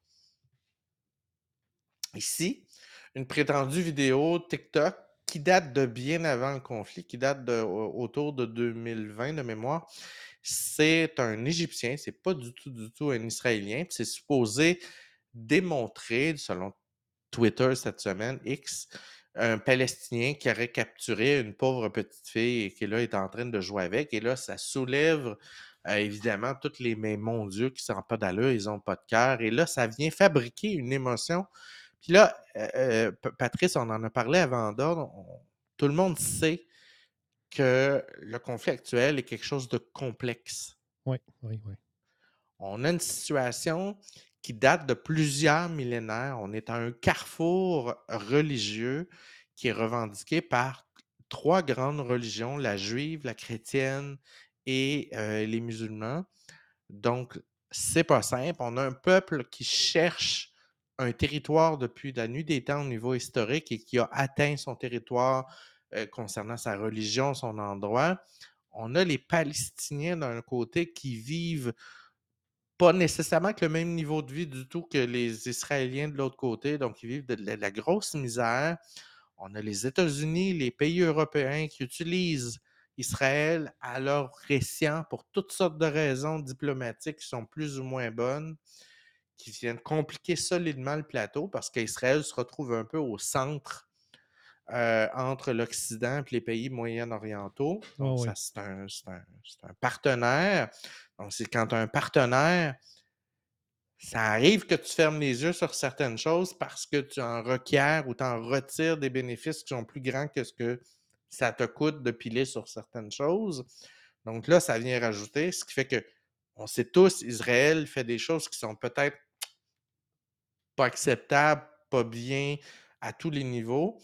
Ici, une prétendue vidéo TikTok qui date de bien avant le conflit, qui date de, au- autour de 2020 de mémoire. C'est un Égyptien, c'est pas du tout, du tout un Israélien. C'est supposé démontrer, selon Twitter cette semaine, X, un Palestinien qui aurait capturé une pauvre petite fille et qui là est en train de jouer avec. Et là, ça soulève euh, évidemment toutes les mais mon Dieu qui sont pas d'allure, ils ont pas de cœur. Et là, ça vient fabriquer une émotion. Puis là, euh, Patrice, on en a parlé avant d'ordre. Tout le monde sait que le conflit actuel est quelque chose de complexe. Oui, oui, oui. On a une situation qui date de plusieurs millénaires. On est à un carrefour religieux qui est revendiqué par trois grandes religions, la juive, la chrétienne et euh, les musulmans. Donc, c'est pas simple. On a un peuple qui cherche un territoire depuis la nuit des temps au niveau historique et qui a atteint son territoire euh, concernant sa religion, son endroit. On a les Palestiniens d'un côté qui vivent pas nécessairement avec le même niveau de vie du tout que les Israéliens de l'autre côté, donc ils vivent de la, grosse misère. On a les États-Unis, les pays européens qui utilisent Israël à leur escient pour toutes sortes de raisons diplomatiques qui sont plus ou moins bonnes, qui viennent compliquer solidement le plateau parce qu'Israël se retrouve un peu au centre euh, entre l'Occident et les pays moyen-orientaux. Donc, Ah oui. c'est un, un- un partenaire. Donc, c'est quand tu as un partenaire, ça arrive que tu fermes les yeux sur certaines choses parce que tu en requiers ou tu en retires des bénéfices qui sont plus grands que ce que ça te coûte de piler sur certaines choses. Donc là, ça vient rajouter, ce qui fait que on sait tous, Israël fait des choses qui sont peut-être pas acceptables, pas bien à tous les niveaux.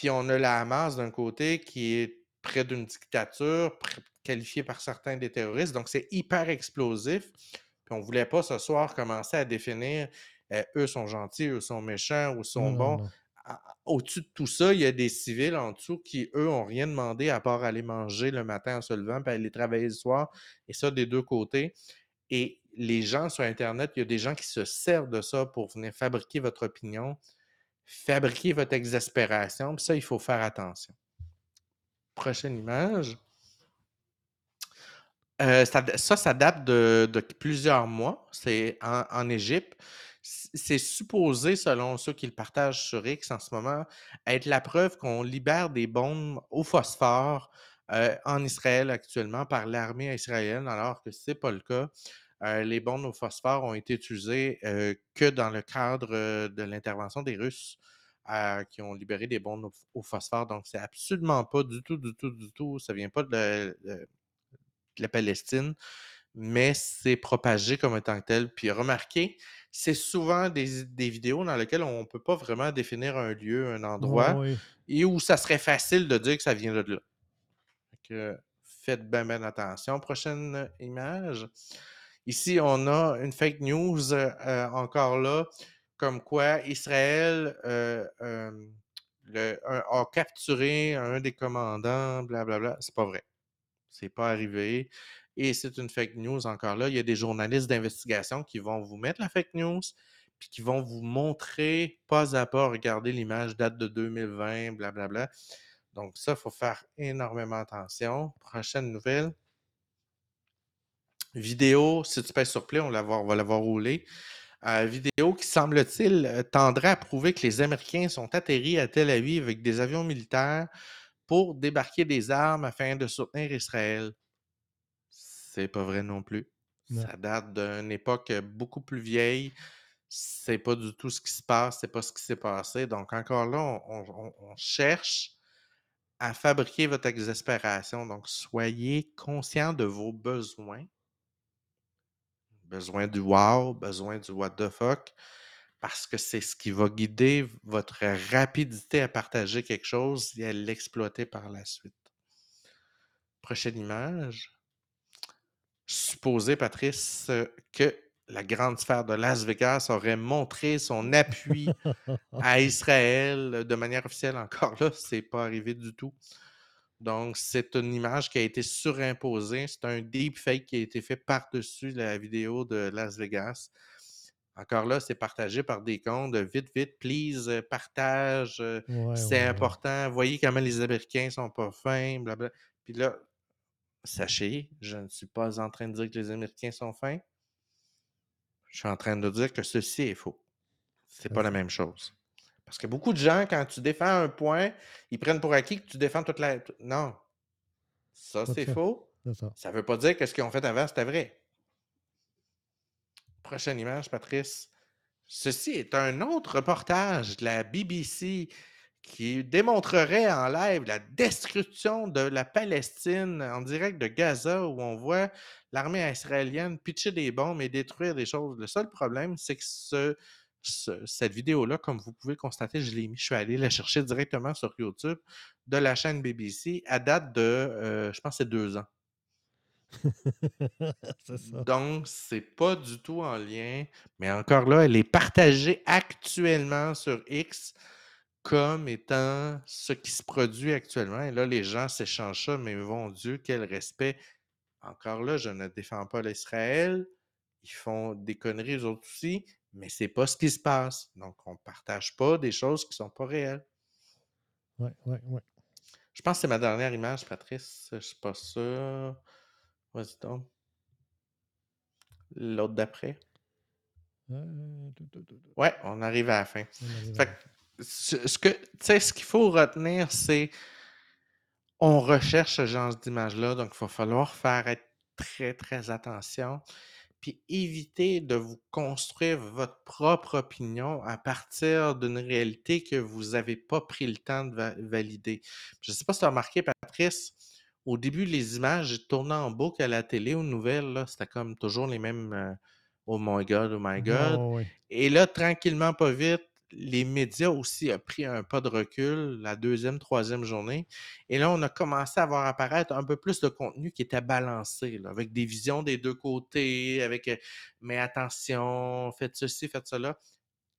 Puis on a la Hamas d'un côté qui est près d'une dictature, qualifiée par certains des terroristes. Donc c'est hyper explosif. Puis on voulait pas ce soir commencer à définir euh, eux sont gentils, eux sont méchants ou sont Non, bons. non. Au-dessus de tout ça, il y a des civils en dessous qui, eux, ont rien demandé à part aller manger le matin en se levant, puis aller travailler le soir, et ça des deux côtés. Et les gens sur Internet, il y a des gens qui se servent de ça pour venir fabriquer votre opinion, fabriquer votre exaspération. Ça, il faut faire attention. Prochaine image. Euh, ça, ça, date de, plusieurs mois. C'est en, Égypte. C'est supposé, selon ceux qui le partagent sur X en ce moment, être la preuve qu'on libère des bombes au phosphore euh, en Israël actuellement par l'armée israélienne, alors que ce n'est pas le cas. Euh, les bombes au phosphore ont été utilisées euh, que dans le cadre euh, de l'intervention des Russes qui ont libéré des bombes au, au phosphore. Donc, c'est absolument pas du tout, du tout, du tout. Ça vient pas de, de- de la Palestine, mais c'est propagé comme étant tel. Puis remarquez, c'est souvent des, des vidéos dans lesquelles on ne peut pas vraiment définir un lieu, un endroit, oui. et où ça serait facile de dire que ça vient de là. Que faites bien, bien attention. Prochaine image. Ici, on a une fake news euh, euh, encore là, comme quoi Israël euh, a capturé un des commandants, blablabla. C'est pas vrai. C'est pas arrivé. et c'est une fake news encore là. Il y a des journalistes d'investigation qui vont vous mettre la fake news, puis qui vont vous montrer pas à pas, regardez l'image date de 2020, blablabla. Donc ça, il faut faire énormément attention. Prochaine nouvelle. Vidéo, si tu pèses sur play, on, va- on va l'avoir roulé. Euh, vidéo qui, semble-t-il, tendrait à prouver que les Américains sont atterris à Tel Aviv avec des avions militaires pour débarquer des armes afin de soutenir Israël. C'est pas vrai non plus. Non. Ça date d'une époque beaucoup plus vieille. C'est pas du tout ce qui se passe, c'est pas ce qui s'est passé. Donc, encore là, on- on cherche à fabriquer votre exaspération. Donc, soyez conscient de vos besoins. Besoin du wow, besoin du what the fuck, parce que c'est ce qui va guider votre rapidité à partager quelque chose et à l'exploiter par la suite. Prochaine image. Supposez, Patrice, euh, que la grande sphère de Las Vegas aurait montré son appui à Israël euh, de manière officielle. Encore là, c'est pas arrivé du tout. Donc, c'est une image qui a été surimposée. C'est un deepfake qui a été fait par-dessus la vidéo de Las Vegas. Encore là, c'est partagé par des comptes. Vite, vite, please, euh, partage. euh, Ouais, c'est ouais, ouais. important. Voyez comment les Américains sont pas fins. Blabla. Puis là, sachez, je ne suis pas en train de dire que les Américains sont fins. Je suis en train de dire que ceci est faux. C'est pas la même chose. Parce que beaucoup de gens, quand tu défends un point, ils prennent pour acquis que tu défends toute la. Non. Ça, c'est faux. Ça. Ça veut pas dire que ce qu'ils ont fait avant, c'était vrai. Prochaine image, Patrice. Ceci est un autre reportage de la BBC qui démontrerait en live la destruction de la Palestine en direct de Gaza où on voit l'armée israélienne pitcher des bombes et détruire des choses. Le seul problème, c'est que ce- ce- cette vidéo-là, comme vous pouvez le constater, je l'ai mis, je suis allé la chercher directement sur YouTube de la chaîne BBC à date de, euh, je pense, c'est deux ans. ça. Donc, c'est pas du tout en lien, mais encore là, elle est partagée actuellement sur X comme étant ce qui se produit actuellement. Et là, les gens s'échangent ça, mais mon Dieu, quel respect. Encore là, je ne défends pas l'Israël. Ils font des conneries eux autres aussi, mais c'est pas ce qui se passe. Donc, on partage pas des choses qui sont pas réelles. Ouais, ouais, ouais. Je pense que c'est ma dernière image, Patrice. Je suis pas sûr. Vas-y donc. L'autre d'après. Euh. Ouais, on arrive à la fin. Fait que, ce ce que, tu sais, ce qu'il faut retenir, c'est on recherche ce genre d'image-là, donc il va falloir faire être très, très attention. Puis éviter de vous construire votre propre opinion à partir d'une réalité que vous n'avez pas pris le temps de va- valider. Je ne sais pas si tu as remarqué, Patrice, au début, les images tournaient en boucle à la télé, aux nouvelles, c'était comme toujours les mêmes euh, Oh my God, oh my God. Et là, tranquillement, pas vite, les médias aussi ont pris un pas de recul la deuxième, troisième journée. Et là, on a commencé à voir apparaître un peu plus de contenu qui était balancé, là, avec des visions des deux côtés, avec mais attention, faites ceci, faites cela.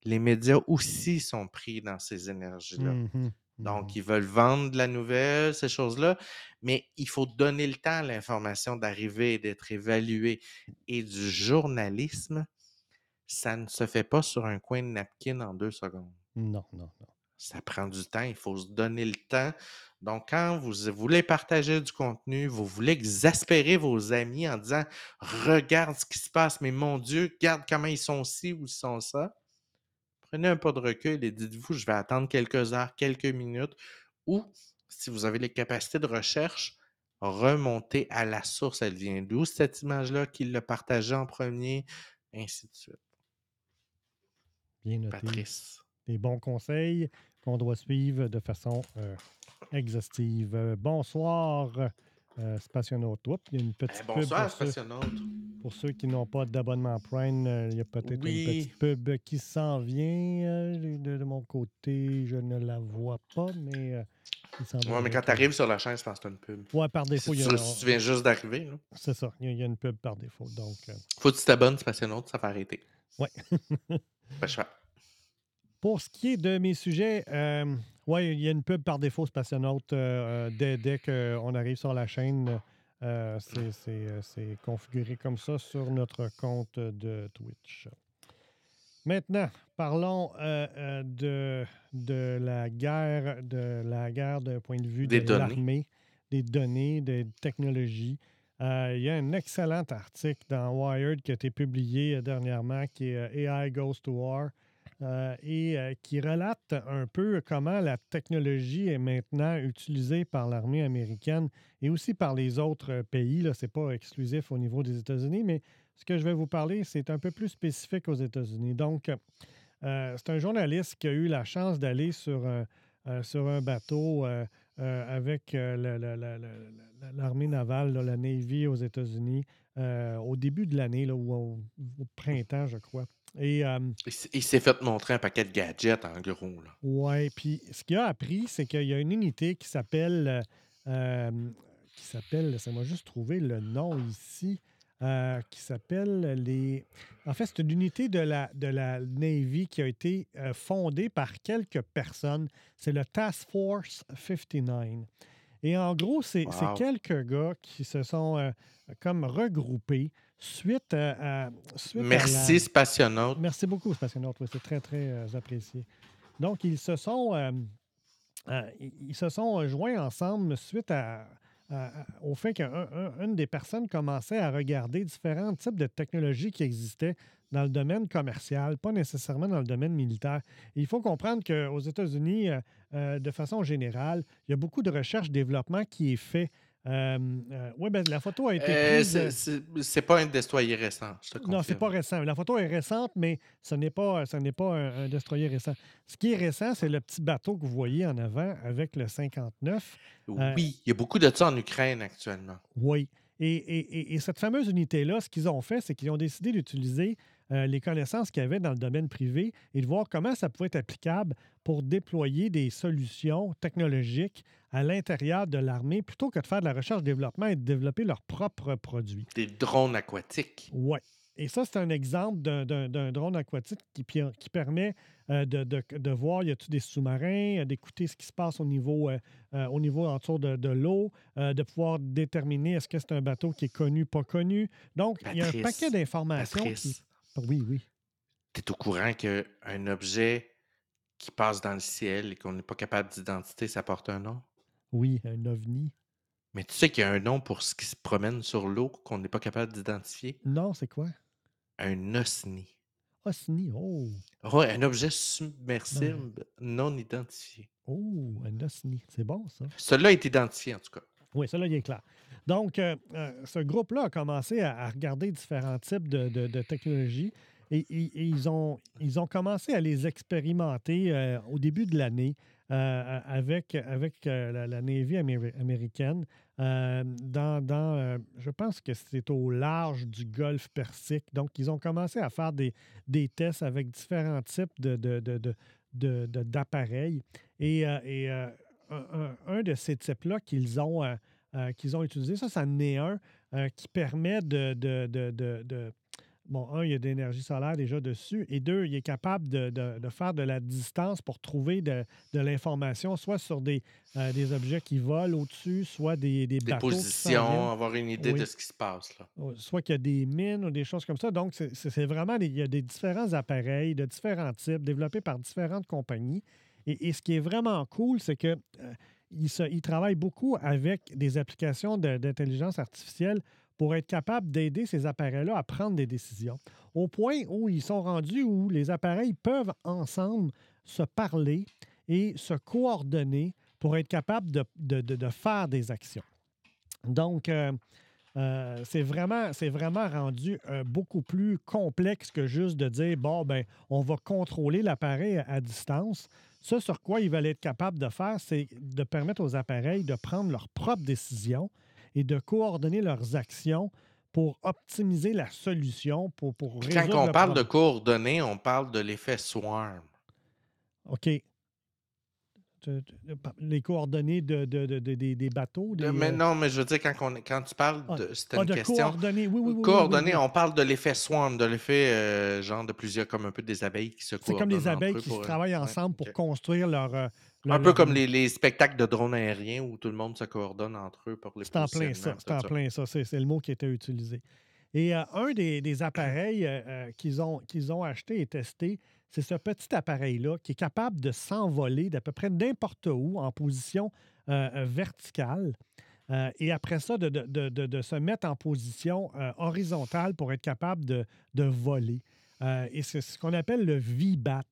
Les médias aussi sont pris dans ces énergies-là. Mhm, Donc, mhm. ils veulent vendre de la nouvelle, ces choses-là, mais il faut donner le temps à l'information d'arriver et d'être évaluée. Et du journalisme, ça ne se fait pas sur un coin de napkin en deux secondes. Non, non, non. Ça prend du temps, il faut se donner le temps. Donc, quand vous voulez partager du contenu, vous voulez exaspérer vos amis en disant Regarde ce qui se passe, mais mon Dieu, regarde comment ils sont ci ou ils sont ça. Prenez un pas de recul et dites-vous Je vais attendre quelques heures, quelques minutes. Ou, si vous avez les capacités de recherche, remontez à la source. Elle vient d'où cette image-là, qui l'a partagée en premier, ainsi de suite. Bien noté. Patrice. Des bons conseils qu'on doit suivre de façon euh, exhaustive. Euh, bonsoir, euh, Spationaute. Oups, il y a une petite Eh, pub bonsoir, pour ceux, Spationaute. pour ceux qui n'ont pas d'abonnement Prime. euh, il y a peut-être Oui. une petite pub qui s'en vient. euh, de, de mon côté, je ne la vois pas, mais euh, il Ouais, mais quand tu arrives sur la chaîne, je pense que c'est une pub. Ouais, par défaut, Si il y tu, a- si tu viens juste d'arriver, là. C'est ça, il y, a, il y a une pub par défaut. Donc, euh, faut que tu t'abonnes, c'est parce que sinon, ça va arrêter. ouais. Fais. Pour ce qui est de mes sujets, euh, ouais, il y a une pub par défaut Spationaute euh, dès, dès qu'on arrive sur la chaîne. Euh, c'est- euh, c'est configuré comme ça sur notre compte de Twitch. Maintenant, parlons euh, de, de la guerre, de la guerre d'un point de vue Des de l'armée, des données, des technologies. Euh, il y a un excellent article dans Wired qui a été publié euh, dernièrement qui est euh, AI Goes to War et qui relate un peu comment la technologie est maintenant utilisée par l'armée américaine et aussi par les autres pays. Ce n'est pas exclusif au niveau des États-Unis, mais ce que je vais vous parler, c'est un peu plus spécifique aux États-Unis. Donc, c'est un journaliste qui a eu la chance d'aller sur un, sur un bateau euh, avec euh, l'armée navale, là, la Navy aux États-Unis, euh, au début de l'année, ou au, au printemps, je crois. Et euh, Il s'est fait montrer un paquet de gadgets, en gros. Ouais, puis ce qu'il a appris, c'est qu'il y a une unité qui s'appelle. qui s'appelle. Laissez-moi juste trouver le nom ici. Euh, qui s'appelle les. En fait, c'est une unité de la, de la Navy qui a été euh, fondée par quelques personnes. C'est le Task Force 59. Et en gros, c'est Wow. quelques gars qui se sont euh, comme regroupés suite à. suite Merci, la- Spationaute. Merci beaucoup, Spationaute. Oui, c'est très, très apprécié. Donc, ils se sont, ils se sont joints ensemble suite à- au fait qu'une des personnes commençait à regarder différents types de technologies qui existaient dans le domaine commercial, pas nécessairement dans le domaine militaire. Il faut comprendre qu'aux États-Unis, euh, euh, de façon générale, il y a beaucoup de recherche-développement qui est fait. Oui, ben, la photo a été Euh, prise. c'est- pas un destroyer récent, je te confirme. Non, c'est pas récent. La photo est récente, mais ce n'est pas, ce n'est pas un, un destroyer récent. Ce qui est récent, c'est le petit bateau que vous voyez en avant avec le 59. Euh, Oui, il y a beaucoup de ça en Ukraine actuellement. Oui. Et, et- et- et cette fameuse unité-là, ce qu'ils ont fait, c'est qu'ils ont décidé d'utiliser euh, les connaissances qu'il y avait dans le domaine privé et de voir comment ça pouvait être applicable pour déployer des solutions technologiques à l'intérieur de l'armée plutôt que de faire de la recherche-développement et de développer leurs propres produits. Des drones aquatiques. Oui. Et ça, c'est un exemple d'un- drone aquatique qui, qui permet euh, de, de- de voir, y a-t-il des sous-marins, euh, d'écouter ce qui se passe au niveau, euh, euh, au niveau autour de, de l'eau, de pouvoir déterminer est-ce que c'est un bateau qui est connu, pas connu. Donc, il y a un paquet d'informations qui... Oui, oui. tu es au courant qu'un objet qui passe dans le ciel et qu'on n'est pas capable d'identifier, ça porte un nom? Oui, un ovni. Mais tu sais qu'il y a un nom pour ce qui se promène sur l'eau qu'on n'est pas capable d'identifier? Non, c'est quoi? Un osni. Osni, oh. Ouais, un objet submersible non identifié. Oh, un osni. C'est bon, ça. Celui-là est identifié, en tout cas. Oui, ça, là, il est clair. Donc, euh, euh, ce groupe-là a commencé à, regarder différents types de, de- de technologies et, ils, ont, ils ont commencé à les expérimenter euh, au début de l'année avec, avec la, Navy améri- américaine. dans, dans, je pense que c'est au large du golfe Persique. Donc, ils ont commencé à faire des, des tests avec différents types de, de- de- de- de- d'appareils. Et, un, de ces types-là qu'ils ont, euh, euh, qu'ils ont utilisé, ça, c'en est un euh, qui permet de, de- de- de- Bon, un, il y a de l'énergie solaire déjà dessus, et deux, il est capable de, de- de faire de la distance pour trouver de, de l'information, soit sur des, euh, des objets qui volent au-dessus, soit des, des, bateaux positions, avoir une idée Oui. de ce qui se passe. Là. Oh, soit qu'il y a des mines ou des choses comme ça. Donc, c'est- vraiment, des- il y a des différents appareils de différents types développés par différentes compagnies. Et, ce qui est vraiment cool, c'est que euh, beaucoup avec des applications d'intelligence artificielle pour être capable d'aider ces appareils-là à prendre des décisions. Au point où ils sont rendus où les appareils peuvent ensemble se parler et se coordonner pour être capables de- faire des actions. Donc, euh, euh, c'est vraiment, rendu euh, beaucoup plus complexe que juste de dire bon, ben, on va contrôler l'appareil à distance. Ce sur quoi ils veulent être capables de faire, c'est de permettre aux appareils de prendre leurs propres décisions et de coordonner leurs actions pour optimiser la solution, pour, pour Quand on le parle de coordonnées, on parle de l'effet swarm. OK. Les coordonnées de, de- de- de- des, bateaux. Des, mais euh, non, mais je veux dire, quand, on- quand tu parles Ah, de. C'était ah, une question. coordonnées, oui, oui, Coordonnées, oui, oui. on parle de l'effet swarm, de l'effet euh, genre de plusieurs, comme un peu des abeilles qui se C'est comme entre abeilles qui pour, se euh, travaillent ouais, ensemble pour construire leur. euh, Un peu comme les, les spectacles de drones aériens où tout le monde se coordonne entre eux pour les C'est en plein ça. C'est en plein ça. C'est le mot qui était utilisé. Et euh, un des, des appareils euh, euh, qu'ils ont, qu'ils ont acheté et testé, c'est ce petit appareil-là qui est capable de s'envoler d'à peu près n'importe où en position euh, verticale. Et après ça, de, de- de- de- de se mettre en position horizontale pour être capable de, voler. Et c'est ce qu'on appelle le V-BAT.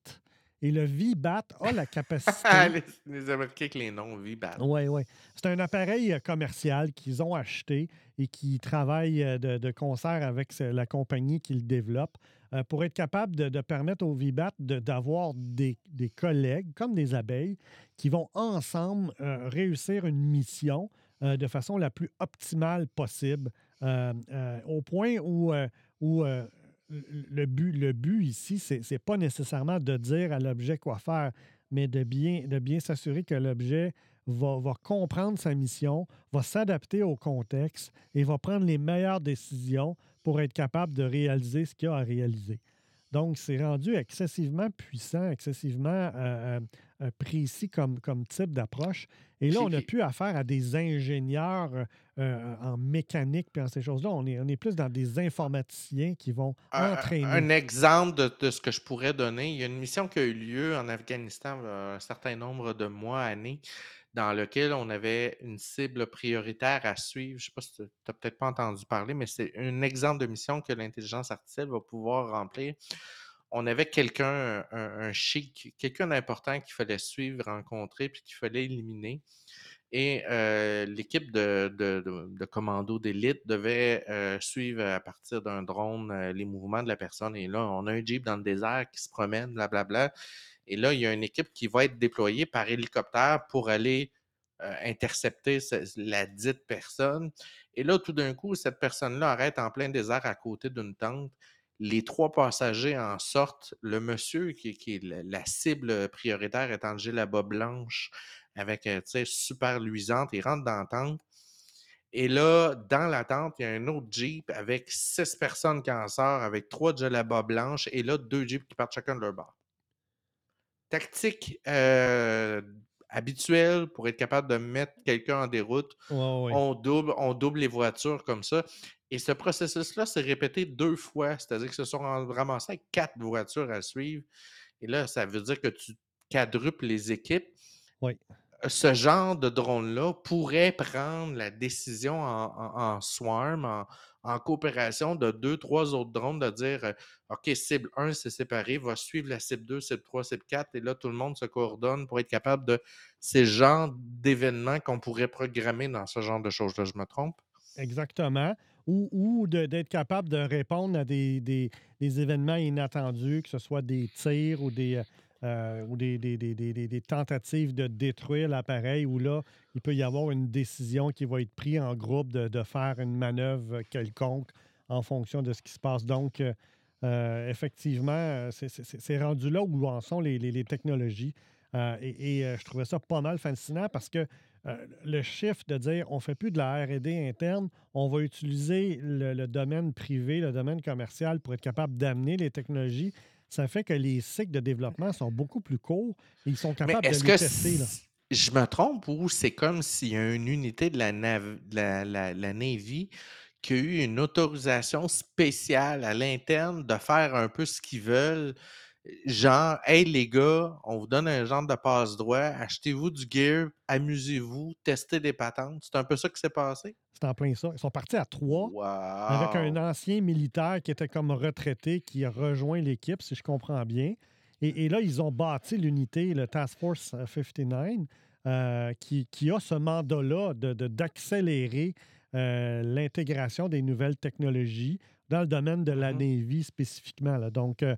Et le V-BAT a la capacité. les, les Américains avec les noms, Vibat. Oui, oui. C'est un appareil euh, commercial qu'ils ont acheté et qui travaille euh, de, de concert avec la compagnie qui le développe euh, pour être capable de, de permettre au VIBAT de- d'avoir des, des collègues, comme des abeilles, qui vont ensemble euh, réussir une mission euh, de façon la plus optimale possible, au point où, où le, but, le but ici, c'est n'est pas nécessairement de dire à l'objet quoi faire, mais de bien, de bien s'assurer que l'objet va, va comprendre sa mission, va s'adapter au contexte et va prendre les meilleures décisions pour être capable de réaliser ce qu'il a à réaliser. Donc, c'est rendu excessivement puissant, excessivement euh, euh, euh, précis comme, comme type d'approche. Et là, on n'a plus affaire à des ingénieurs euh, en mécanique et en ces choses-là. On est, on est plus dans des informaticiens qui vont Un- entraîner. Un exemple de, de ce que je pourrais donner, il y a une mission qui a eu lieu en Afghanistan un certain nombre de mois, années, dans lequel on avait une cible prioritaire à suivre. Je ne sais pas si tu n'as peut-être pas entendu parler, mais c'est un exemple de mission que l'intelligence artificielle va pouvoir remplir. On avait quelqu'un, un, un chic, quelqu'un d'important qu'il fallait suivre, rencontrer, puis qu'il fallait éliminer. Et euh, l'équipe de, commando d'élite devait euh, suivre à partir d'un drone euh, les mouvements de la personne. Et là, on a un Jeep dans le désert qui se promène, blablabla. Et là, il y a une équipe qui va être déployée par hélicoptère pour aller intercepter ce- la dite personne. Et là, tout d'un coup, cette personne-là arrête en plein désert à côté d'une tente. Les trois passagers en sortent. Le monsieur, qui, est la, cible prioritaire, est en la blanche avec, tu sais, super luisante. Il rentre dans la tente. Et là, dans la tente, il y a un autre Jeep avec six personnes qui en sortent, avec trois djellabas blanches, et là, deux Jeeps qui partent chacun de leur bord. Tactique euh, habituelle pour être capable de mettre quelqu'un en déroute. On, double, on double les voitures comme ça. Et ce processus-là s'est répété deux fois, c'est-à-dire qu'ils se sont ram- ramassés avec quatre voitures à suivre. Et là, ça veut dire que tu quadruples les équipes. Oui. Ce genre de drone-là pourrait prendre la décision en, en- en swarm, en, en coopération de deux, trois autres drones, de dire euh, OK, cible 1, c'est séparé, va suivre la cible 2, cible 3, cible 4, et là, tout le monde se coordonne pour être capable de ces genres d'événements qu'on pourrait programmer dans ce genre de choses-là. Je me trompe? Exactement. Ou, ou de- d'être capable de répondre à des, des- des événements inattendus, que ce soit des tirs ou des, euh, ou des, tentatives de détruire l'appareil, où là, il peut y avoir une décision qui va être prise en groupe de, faire une manœuvre quelconque en fonction de ce qui se passe. Donc, euh, euh, effectivement, c'est- rendu là où en sont les, technologies. Et je trouvais ça pas mal fascinant parce que le chiffre de dire on ne fait plus de la RD interne, on va utiliser le, le domaine privé, le domaine commercial pour être capable d'amener les technologies, ça fait que les cycles de développement sont beaucoup plus courts et ils sont capables de est-ce les que tester. là. je me trompe ou c'est comme s'il y a une unité de la, nav- de la, la- la Navy qui a eu une autorisation spéciale à l'interne de faire un peu ce qu'ils veulent? Genre, hey les gars, on vous donne un genre de passe-droit, achetez-vous du gear, amusez-vous, testez des patentes. C'est un peu ça qui s'est passé? C'est en plein ça. Ils sont partis à trois avec un ancien militaire qui était comme retraité qui a rejoint l'équipe, si je comprends bien. Et, et là, ils ont bâti l'unité, le Task Force euh, 59, euh, qui, qui a ce mandat-là de- de- d'accélérer euh, l'intégration des nouvelles technologies dans le domaine de la Navy spécifiquement. là. Donc, euh, euh,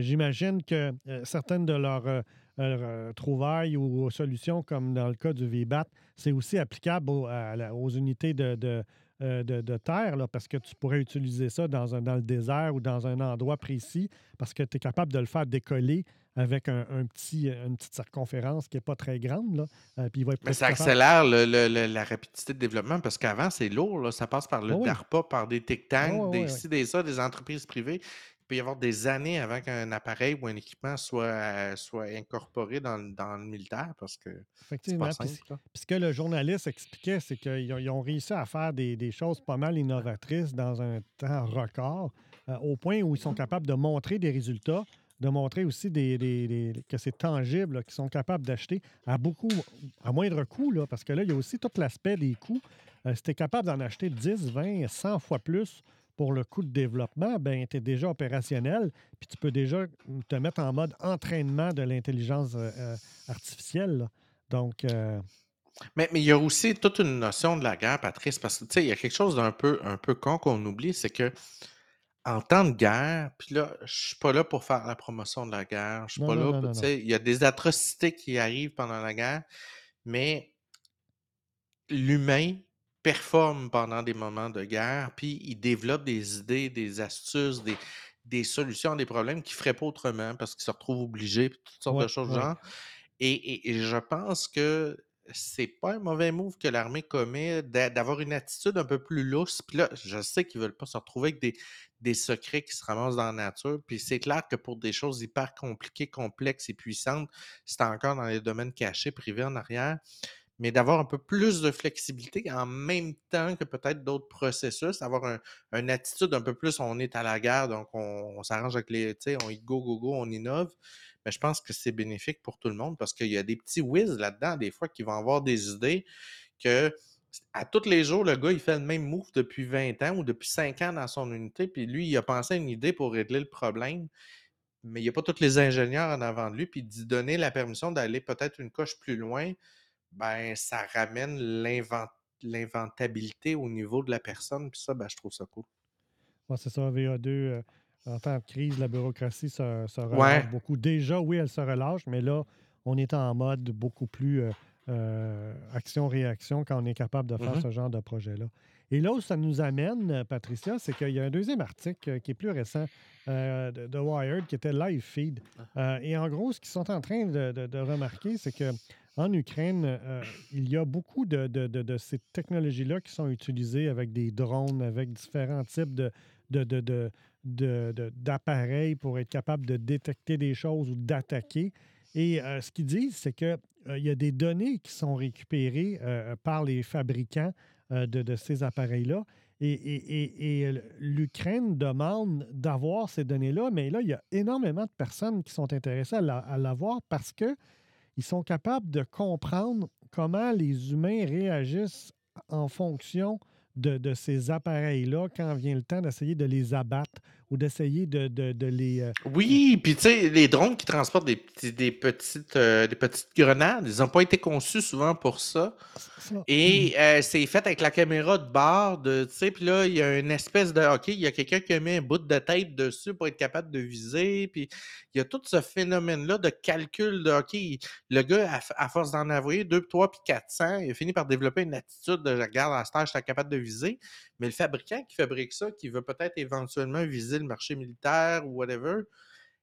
j'imagine que euh, certaines de leurs euh, euh, trouvailles ou solutions, comme dans le cas du VBAT, c'est aussi applicable aux, unités de, de, euh, de, de terre, là, parce que tu pourrais utiliser ça dans, un, dans le désert ou dans un endroit précis, parce que tu es capable de le faire décoller avec un, un petit, une petite circonférence qui n'est pas très grande. Là. Euh, puis il va être Mais ça capable- accélère le- le- le- la rapidité de développement parce qu'avant, c'est lourd. là. Ça passe par le oui. DARPA, par des Ah oui, des oui, ci, des ça, des entreprises privées. Il peut y avoir des années avant qu'un appareil ou un équipement soit, euh, soit incorporé dans, le- dans le militaire parce que c'est Effectivement. Puis, ce que le journaliste expliquait, c'est qu'ils ont, réussi à faire des, des choses pas mal innovatrices dans un temps record, euh, au point où ils sont capables de montrer des résultats, de montrer aussi des, des- des- que c'est tangible, qu'ils sont capables d'acheter à beaucoup, à moindre coût, là, parce que là, il y a aussi tout l'aspect des coûts. Euh, si tu es capable d'en acheter 10, 20, 100 fois plus pour le coût de développement, ben tu es déjà opérationnel, puis tu peux déjà te mettre en mode entraînement de l'intelligence euh, euh, artificielle. là. Donc, euh, Mais, mais il y a aussi toute une notion de la guerre, Patrice, parce que tu sais, il y a quelque chose d'un peu, un peu con qu'on oublie, c'est que en temps de guerre, puis là, je suis pas là pour faire la promotion de la guerre, je suis Non, pas non, là, tu sais, il y a des atrocités qui arrivent pendant la guerre, mais l'humain performe pendant des moments de guerre, puis il développe des idées, des astuces, des, des solutions à des problèmes qu'il ne ferait pas autrement parce qu'il se retrouve obligé, puis toutes sortes Ouais, de choses ouais. genre. Et, et- et je pense que c'est pas un mauvais move que l'armée commet d'a- d'avoir une attitude un peu plus lousse. Puis là, je sais qu'ils veulent pas se retrouver avec des, des secrets qui se ramassent dans la nature. Puis c'est clair que pour des choses hyper compliquées, complexes et puissantes, c'est encore dans les domaines cachés, privés en arrière. Mais d'avoir un peu plus de flexibilité en même temps que peut-être d'autres processus, avoir un- une attitude un peu plus on est à la guerre, donc on, s'arrange avec les, tu sais, on y go, go, go, on innove. Mais je pense que c'est bénéfique pour tout le monde parce qu'il y a des petits whiz là-dedans, des fois, qui vont avoir des idées que à tous les jours, le gars, il fait le même move depuis 20 ans ou depuis 5 ans dans son unité, puis lui, il a pensé à une idée pour régler le problème, mais il n'y a pas tous les ingénieurs en avant de lui, puis d'y donner la permission d'aller peut-être une coche plus loin, ben ça ramène l'invent- l'inventabilité au niveau de la personne, puis ça, ben, je trouve ça cool. Ouais, c'est ça, VA2. euh, en temps de crise, la bureaucratie se, se relâche Ouais. beaucoup. Déjà, oui, elle se relâche, mais là, on est en mode beaucoup plus euh, euh, action-réaction quand on est capable de faire Mhm. ce genre de projet-là. Et là où ça nous amène, Patricia, c'est qu'il y a un deuxième article qui est plus récent euh, de, de Wired qui était Live Feed. Euh, et en gros, ce qu'ils sont en train de, de- de remarquer, c'est que en Ukraine, euh, il y a beaucoup de, ces technologies-là qui sont utilisées avec des drones, avec différents types de, d'appareils pour être capable de détecter des choses ou d'attaquer. Et euh, ce qu'ils disent, c'est qu'il y a des données qui sont récupérées euh, par les fabricants euh, de, ces appareils-là. Et, l'Ukraine demande d'avoir ces données-là, mais là, il y a énormément de personnes qui sont intéressées à l'avoir parce que ils sont capables de comprendre comment les humains réagissent en fonction de, ces appareils-là quand vient le temps d'essayer de les abattre ou d'essayer de, de- de les... euh, Oui, puis tu sais, les drones qui transportent des, petits- des, petites, euh, des petites grenades, ils n'ont pas été conçus souvent pour ça. ça. Et euh, c'est fait avec la caméra de bord, de, tu sais, puis là, il y a une espèce de, OK, il y a quelqu'un qui a mis un bout de tête dessus pour être capable de viser, puis il y a tout ce phénomène-là de calcul de, OK, le gars, à, force d'en envoyer 2, 3, puis 400, il a fini par développer une attitude de, regarde, à cette heure, je suis capable de viser, mais le fabricant qui fabrique ça, qui veut peut-être éventuellement viser le marché militaire ou whatever,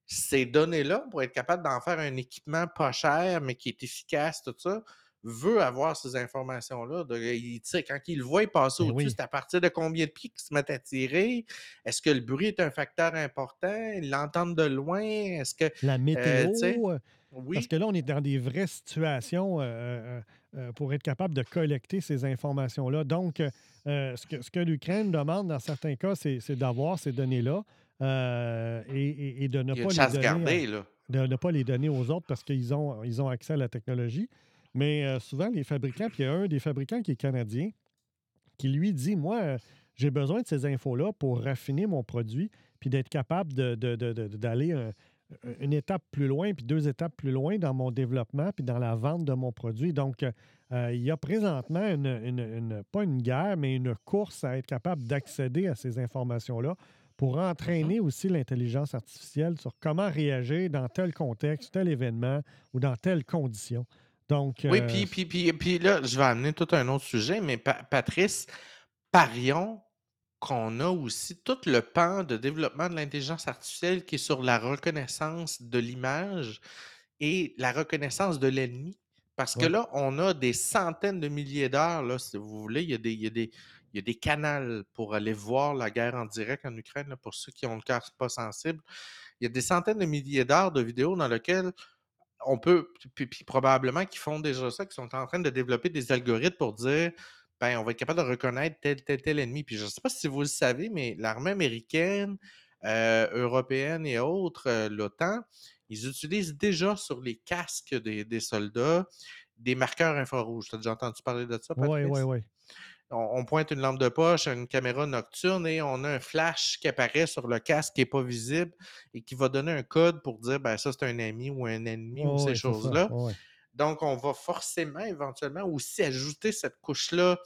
ces données-là, pour être capable d'en faire un équipement pas cher, mais qui est efficace, tout ça, veut avoir ces informations-là. Il- Quand il le voit passer Ben au-dessus, oui. c'est à partir de combien de pieds qu'ils se mettent à tirer? Est-ce que le bruit est un facteur important? Ils l'entendent de loin? Est-ce que. La météo? euh, oui. Parce que là, on est dans des vraies situations euh, euh, pour être capable de collecter ces informations-là. Donc, euh, euh, ce que, ce que l'Ukraine demande dans certains cas, c'est d'avoir ces données-là euh, et, de ne Il y a pas les donner. gardée, à- là. de ne pas les donner aux autres parce qu'ils ont, ils ont accès à la technologie. Mais euh, souvent, les fabricants, puis il y a un des fabricants qui est canadien, qui lui dit Moi, euh, j'ai besoin de ces infos-là pour raffiner mon produit, puis d'être capable de- de- de- d'aller une étape plus loin, puis deux étapes plus loin dans mon développement, puis dans la vente de mon produit. Donc, euh, il y a présentement, une, une- une- pas une guerre, mais une course à être capable d'accéder à ces informations-là pour entraîner aussi l'intelligence artificielle sur comment réagir dans tel contexte, tel événement ou dans telle condition. Donc, Oui, euh, puis, puis, puis, puis là, je vais amener tout un autre sujet, mais Pa- Patrice, parions qu'on a aussi tout le pan de développement de l'intelligence artificielle qui est sur la reconnaissance de l'image et la reconnaissance de l'ennemi. Parce que là, on a des centaines de milliers d'heures, là, si vous voulez. Il y a des, il y a des, il y a des canaux pour aller voir la guerre en direct en Ukraine, là, pour ceux qui ont le cœur pas sensible. Il y a des centaines de milliers d'heures de vidéos dans lesquelles on peut, puis, puis probablement qu'ils font déjà ça, qu'ils sont en train de développer des algorithmes pour dire, ben, on va être capable de reconnaître tel, tel, tel ennemi. Puis je ne sais pas si vous le savez, mais l'armée américaine, euh, européenne et autres, euh, l'OTAN, ils utilisent déjà sur les casques des, des soldats des marqueurs infrarouges. Tu as déjà entendu parler de ça, Oui, Patrice? oui, oui. on, on pointe une lampe de poche, une caméra nocturne et on a un flash qui apparaît sur le casque qui n'est pas visible et qui va donner un code pour dire ben ça c'est un ami ou un ennemi ou ces choses-là. Ouais. Donc on va forcément éventuellement aussi ajouter cette couche-là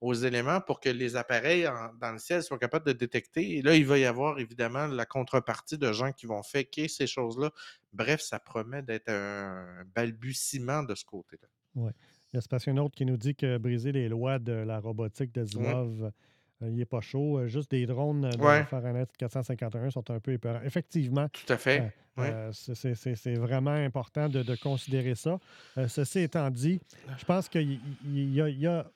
aux éléments pour que les appareils en- dans le ciel soient capables de détecter. Et là, il va y avoir évidemment la contrepartie de gens qui vont faker ces choses-là. Bref, ça promet d'être un balbutiement de ce côté-là. Ouais. Il y a Sébastien Autre qui nous dit que briser les lois de la robotique d'Asimov, euh, il n'est pas chaud. Euh, Juste des drones euh, de Ouais. Fahrenheit 451 sont un peu épeurants. Effectivement, Tout à fait. euh, Ouais. euh, c'est- vraiment important de, de considérer ça. Euh, ceci étant dit, je pense qu'il y, a, il y a-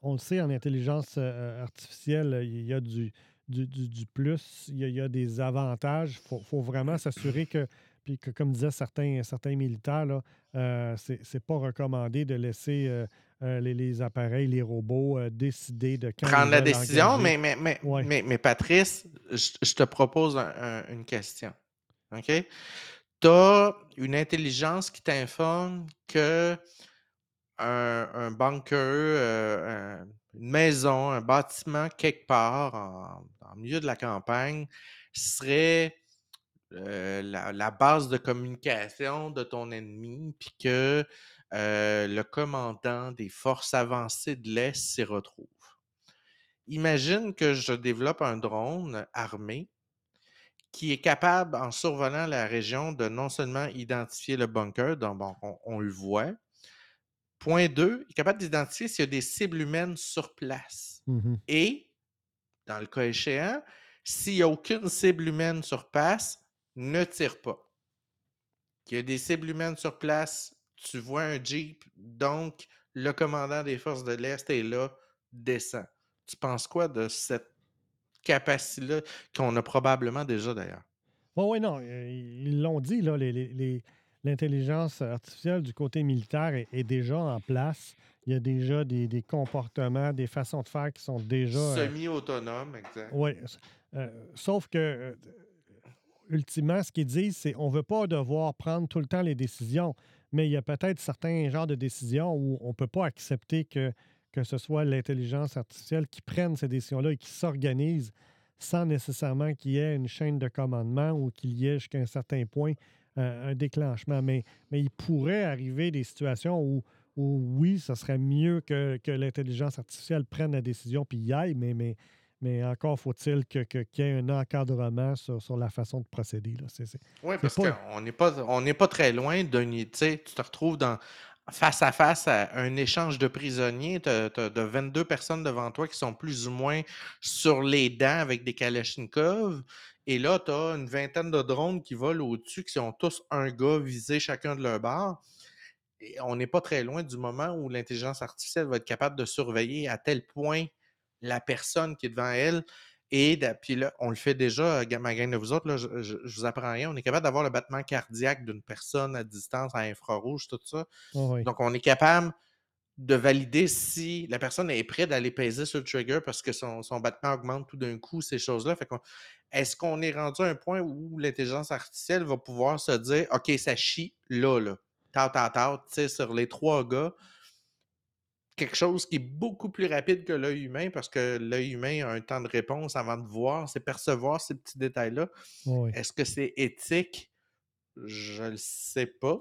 on le sait, en intelligence euh, artificielle, il y a du, du, du- du plus, il y a, il y a des avantages. Il faut, faut vraiment s'assurer que, puis que, comme disaient certains, certains militaires, là, euh, c'est pas recommandé de laisser euh, les, les appareils, les robots euh, décider de quand Prendre la décision, mais, mais, mais, Ouais. mais, mais Patrice, je, je te propose un- un- une question. OK? Tu as une intelligence qui t'informe que un, un bunker, euh, un- une maison, un bâtiment quelque part en, en milieu de la campagne serait la, la base de communication de ton ennemi, puis que euh, le commandant des forces avancées de l'Est s'y retrouve. Imagine que je développe un drone armé qui est capable, en survolant la région, de non seulement identifier le bunker, donc bon, on, on le voit. Point 2, il est capable d'identifier s'il y a des cibles humaines sur place. Mhm. Et, dans le cas échéant, s'il n'y a aucune cible humaine sur place, ne tire pas. Il y a des cibles humaines sur place, tu vois un Jeep, donc le commandant des forces de l'Est est là, descend. Tu penses quoi de cette capacité-là qu'on a probablement déjà d'ailleurs? Oui, oui, non, euh, ils l'ont dit, là, les- les- les- l'intelligence artificielle du côté militaire est, est déjà en place. Il y a déjà des, des comportements, des façons de faire qui sont déjà... euh, Semi-autonome, exact. Oui. sauf que, euh, ultimement, ce qu'ils disent, c'est on ne veut pas devoir prendre tout le temps les décisions, mais il y a peut-être certains genres de décisions où on ne peut pas accepter que, que ce soit l'intelligence artificielle qui prenne ces décisions-là et qui s'organise sans nécessairement qu'il y ait une chaîne de commandement ou qu'il y ait jusqu'à un certain point euh, un déclenchement. Mais, mais il pourrait arriver des situations où, où oui, ce serait mieux que, que l'intelligence artificielle prenne la décision puis y aille, mais, mais, mais encore faut-il que- qu'il y ait un encadrement sur, sur la façon de procéder. là. Oui, parce pas- qu'on n'est pas, on n'est pas très loin d'un. Tu te retrouves dans, face à face à un échange de prisonniers. Tu as, de 22 personnes devant toi qui sont plus ou moins sur les dents avec des Kalachnikov. Et là, tu as une vingtaine de drones qui volent au-dessus, qui sont tous un gars visé chacun de leur barre. Et on n'est pas très loin du moment où l'intelligence artificielle va être capable de surveiller à tel point la personne qui est devant elle. Et puis là, on le fait déjà, euh, ma gang de vous autres, là, je, je- je vous apprends rien. On est capable d'avoir le battement cardiaque d'une personne à distance, à infrarouge, tout ça. Oh oui. Donc, on est capable de valider si la personne est prête d'aller peser sur le trigger parce que son, son battement augmente tout d'un coup, ces choses-là. Fait qu'on- est-ce qu'on est rendu à un point où l'intelligence artificielle va pouvoir se dire OK, ça chie là, là, tard, tard, tard, tu sais, sur les trois gars, quelque chose qui est beaucoup plus rapide que l'œil humain parce que l'œil humain a un temps de réponse avant de voir, c'est percevoir ces petits détails-là. Oui. Est-ce que c'est éthique? Je le sais pas.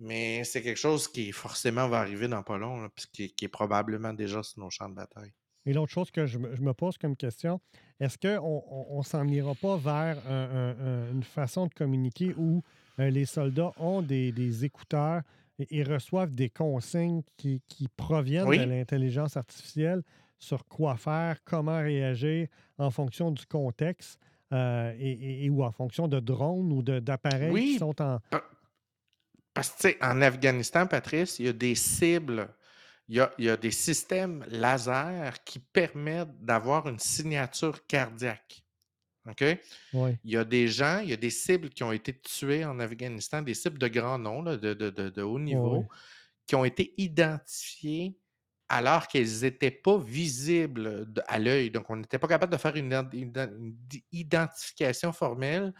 Mais c'est quelque chose qui forcément va arriver dans pas long, là, puis qui, qui est probablement déjà sur nos champs de bataille. Et l'autre chose que je me, je me pose comme question, est-ce qu'on on, on s'en ira pas vers un- un- un- une façon de communiquer où euh, les soldats ont des, des écouteurs et, et reçoivent des consignes qui, qui proviennent Oui. de l'intelligence artificielle sur quoi faire, comment réagir en fonction du contexte euh, et, ou en fonction de drones ou d'appareils Oui. qui sont en. Parce que, en Afghanistan, Patrice, il y a des cibles, il y a, il y a des systèmes laser qui permettent d'avoir une signature cardiaque. OK? Oui. Il y a des gens, il y a des cibles qui ont été tuées en Afghanistan, des cibles de grand nom, là, de, de- de- de haut niveau, oui. qui ont été identifiées alors qu'elles n'étaient pas visibles à l'œil. Donc, on n'était pas capable de faire une, identification formelle,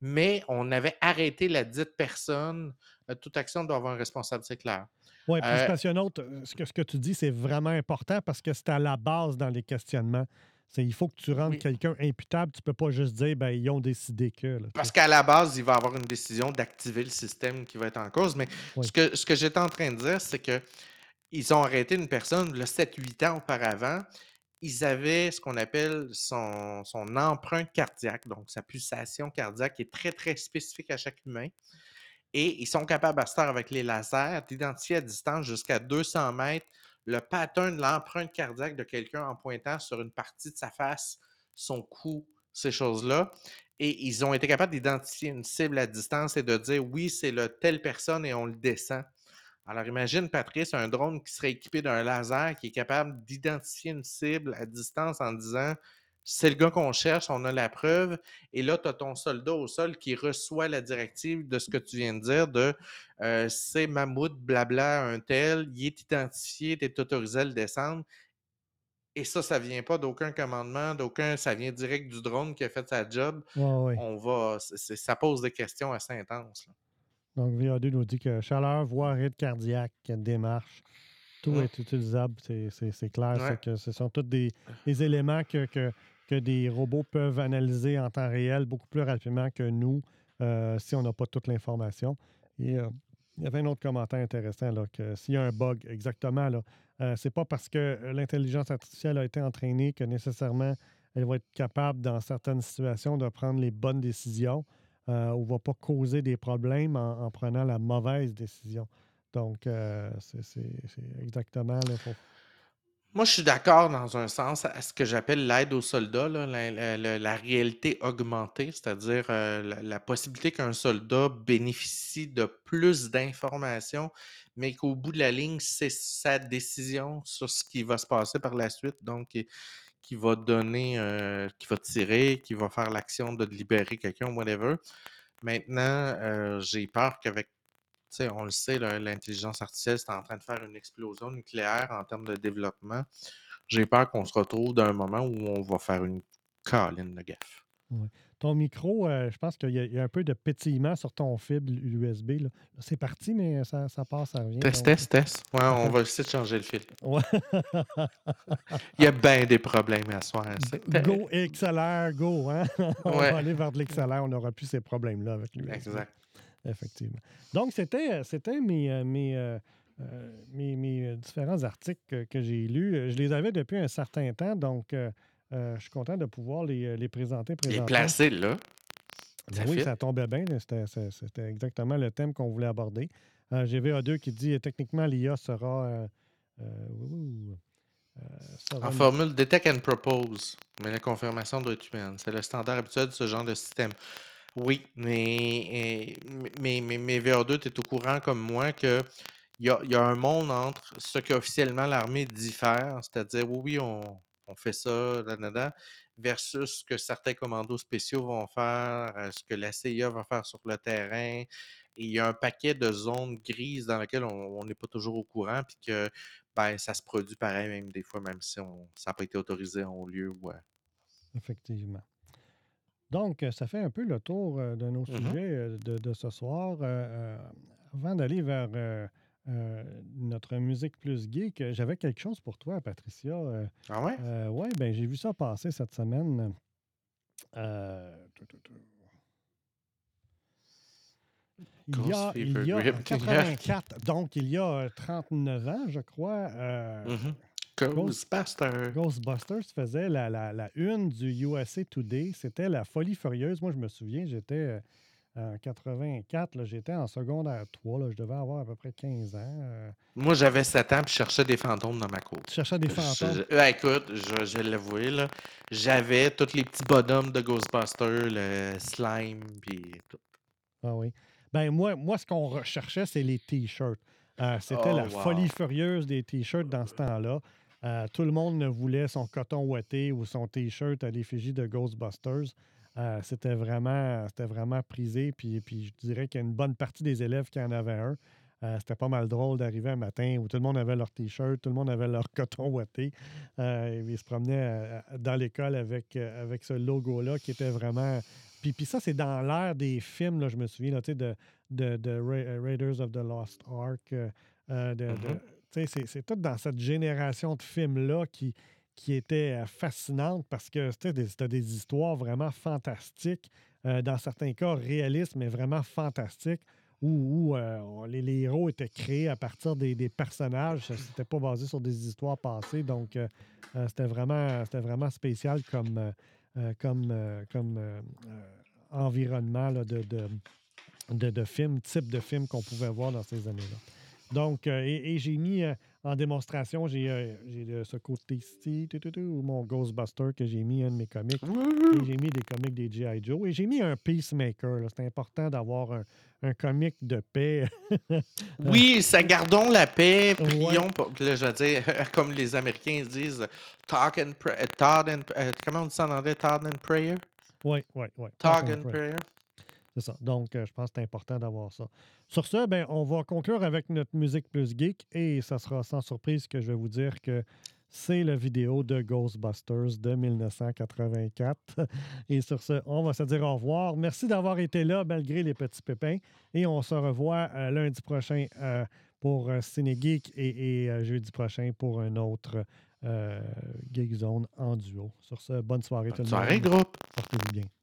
mais on avait arrêté la dite personne. Euh, toute action doit avoir un responsable, c'est clair. Oui, puis Euh, euh, ce que, ce que tu dis, c'est vraiment important parce que c'est à la base dans les questionnements. C'est il faut que tu rendes Oui. quelqu'un imputable. Tu peux pas juste dire ben ils ont décidé que. là, Parce qu'à la base, il va y avoir une décision d'activer le système qui va être en cause. Mais Oui. ce que, ce que j'étais en train de dire, c'est que ils ont arrêté une personne le 7-8 ans auparavant. Ils avaient ce qu'on appelle son, son empreinte cardiaque, donc sa pulsation cardiaque qui est très, très spécifique à chaque humain. Et ils sont capables à cette heure, avec les lasers, d'identifier à distance jusqu'à 200 mètres le pattern de l'empreinte cardiaque de quelqu'un en pointant sur une partie de sa face, son cou, ces choses-là. Et ils ont été capables d'identifier une cible à distance et de dire oui, c'est le telle personne et on le descend. Alors imagine, Patrice, un drone qui serait équipé d'un laser qui est capable d'identifier une cible à distance en disant c'est le gars qu'on cherche, on a la preuve. Et là, tu as ton soldat au sol qui reçoit la directive de ce que tu viens de dire de euh, c'est Mammouth, blabla, un tel, il est identifié, tu es autorisé à le descendre. Et ça, ça vient pas d'aucun commandement, d'aucun, ça vient direct du drone qui a fait sa job. Ouais, ouais. On va, ça pose des questions assez intenses. là. Donc, VA2 nous dit que chaleur, voix, rythme cardiaque, démarche, tout Mm. est utilisable. C'est- clair. Que ce sont tous des, des éléments que, que, que des robots peuvent analyser en temps réel beaucoup plus rapidement que nous euh, si on n'a pas toute l'information. Euh, il y avait un autre commentaire intéressant là, que s'il y a un bug, exactement, là, euh, c'est pas parce que l'intelligence artificielle a été entraînée que nécessairement elle va être capable, dans certaines situations, de prendre les bonnes décisions euh, ou va pas causer des problèmes en, en prenant la mauvaise décision. Donc, c'est exactement. Là, faut- Moi, je suis d'accord dans un sens à ce que j'appelle l'aide aux soldats, la, la- la- réalité augmentée, c'est-à-dire euh, la, la possibilité qu'un soldat bénéficie de plus d'informations, mais qu'au bout de la ligne, c'est sa décision sur ce qui va se passer par la suite, donc qui, qui va donner, euh, qui va tirer, qui va faire l'action de libérer quelqu'un, whatever. Maintenant, euh, j'ai peur qu'avec tu sais, on le sait, l'intelligence artificielle, c'est en train de faire une explosion nucléaire en termes de développement. J'ai peur qu'on se retrouve dans un moment où on va faire une colline de gaffe. ouais. Ton micro, euh, je pense qu'il y, a- il y a un peu de pétillement sur ton fibre USB. là. C'est parti, mais ça, ça passe, ça revient. Test, donc- test, test. Ouais, on va essayer de changer le fil. Ouais. Il y a bien des problèmes à soir. Go XLR, go. Hein? on Ouais. va aller vers de l'XLR. On n'aura plus ces problèmes-là avec lui. Exact. Effectivement. Donc, c'était, euh, c'était mes, euh, mes, euh, mes, mes, euh, différents articles que, que j'ai lus. Je les avais depuis un certain temps, donc euh, je suis content de pouvoir les, les présenter Les présentement. placer là. Ben Ça oui, ça tombait bien. C'était, c'était exactement le thème qu'on voulait aborder. Euh, j'ai VA2 qui dit techniquement l'IA sera. euh, euh, euh, En une- formule Detect and Propose, mais la confirmation doit être humaine. C'est le standard habituel de ce genre de système. Oui, mais, euh, mais, mais, mais VA2, tu es au courant comme moi que il y a, y a un monde entre ce qu'officiellement l'armée dit faire, c'est-à-dire oui, oui, on, on fait ça, nanana, versus ce que certains commandos spéciaux vont faire, euh, ce que la CIA va faire sur le terrain. Il y a un paquet de zones grises dans lesquelles on n'est pas toujours au courant, puis que ben, ça se produit pareil, même des fois, même si on, ça n'a pas été autorisé en haut lieu. ou, euh, Effectivement. Donc, ça fait un peu le tour euh, de nos Mhm. sujets euh, de, de ce soir. Euh, avant d'aller vers euh, euh, notre musique plus geek, j'avais quelque chose pour toi, Patricia. Ah ouais? ouais, ben j'ai vu ça passer cette semaine. Il y a, Grosse il fever y a grip. 84, donc il y a euh, 39 ans, je crois. Mhm. Ghost- Ghostbusters. Ghostbusters faisait la, la, la une du USA Today. C'était la folie furieuse. Moi, je me souviens, j'étais euh, En 84, là, j'étais en secondaire 3. Là, je devais avoir à peu près 15 ans. euh, Moi, j'avais 7 ans puis je cherchais des fantômes dans ma cour. tu cherchais des fantômes? Je- écoute, je, je vais l'avouer, là. J'avais tous les petits bonhommes de Ghostbusters, le slime, puis tout. Ah oui. Ben moi, moi ce qu'on recherchait, c'est les t-shirts. Euh, C'était Oh, la wow. folie furieuse des t-shirts dans ce temps-là. Euh, tout le monde voulait son coton ouaté ou son t-shirt à l'effigie de Ghostbusters. Euh, c'était vraiment, vraiment prisé. Puis, puis je dirais qu'il y a une bonne partie des élèves qui en avaient un. Euh, c'était pas mal drôle d'arriver un matin où tout le monde avait leur t-shirt, tout le monde avait leur coton ouaté. Ils se promenaient dans l'école avec, avec ce logo-là qui était vraiment. Puis, puis ça, c'est dans l'ère des films, là, je me souviens, là, de, de, de Ra- Raiders of the Lost Ark. sais, c'est, tout dans cette génération de films-là qui, qui était euh, fascinante parce que c'était des, des histoires vraiment fantastiques, euh, dans certains cas réalistes, mais vraiment fantastiques, où, euh, les, les héros étaient créés à partir des, des personnages. C'était pas basé sur des histoires passées. Donc, c'était, vraiment, vraiment spécial comme, comme, comme environnement de, de, de film, type de film qu'on pouvait voir dans ces années-là. Donc, euh, et, et j'ai mis euh, en démonstration, j'ai euh, ce côté-ci, mon Ghostbuster que j'ai mis un de mes comics. Et j'ai mis des comics des G.I. Joe. Et j'ai mis un Peacemaker. C'est important d'avoir un, un comic de paix. Oui, ça gardons la paix, Ouais. prions. pour- Là, je veux dire, comme les Américains disent, talk and pray. Todd and, euh, comment on dit ça en anglais? Todd and prayer? Oui, oui, oui. Talk and prayer. C'est ça. Donc, euh, je pense que c'est important d'avoir ça. Sur ce, ben, on va conclure avec notre musique plus geek et ça sera sans surprise que je vais vous dire que c'est la vidéo de Ghostbusters de 1984. Et sur ce, on va se dire au revoir. Merci d'avoir été là malgré les petits pépins et on se revoit euh, lundi prochain euh, pour Ciné Geek et, et, euh, jeudi prochain pour un autre Geek Zone en duo. Sur ce, bonne soirée tout le monde. soirée, groupe. Portez-vous bien.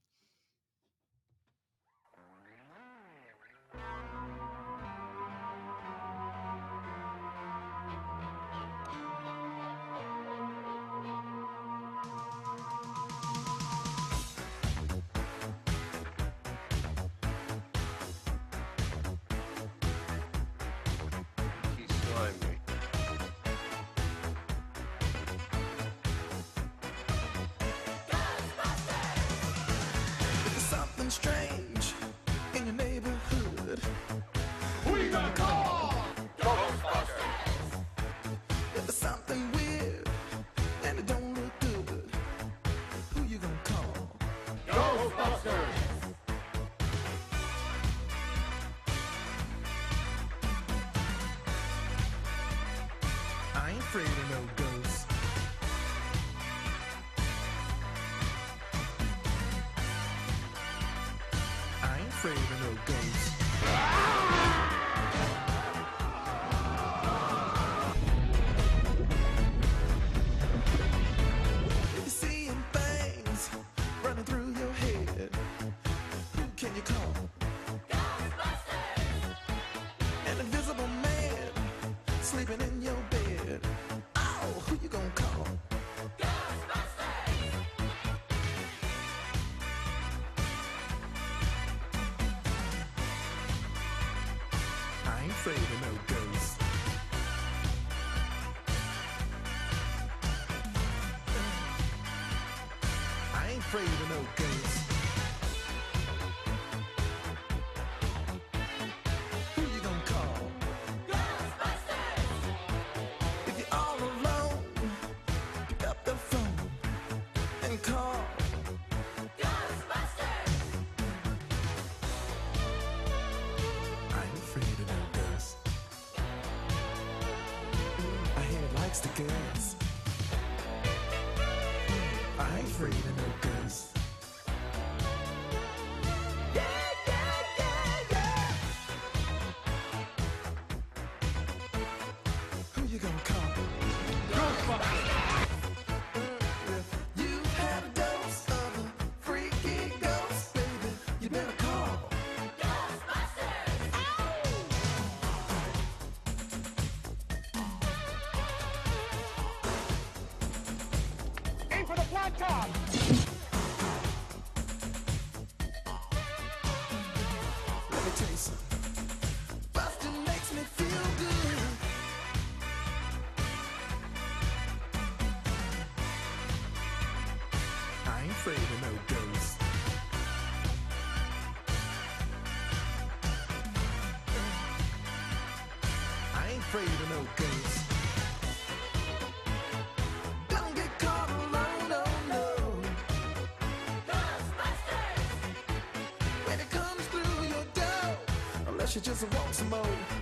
she just walks mode.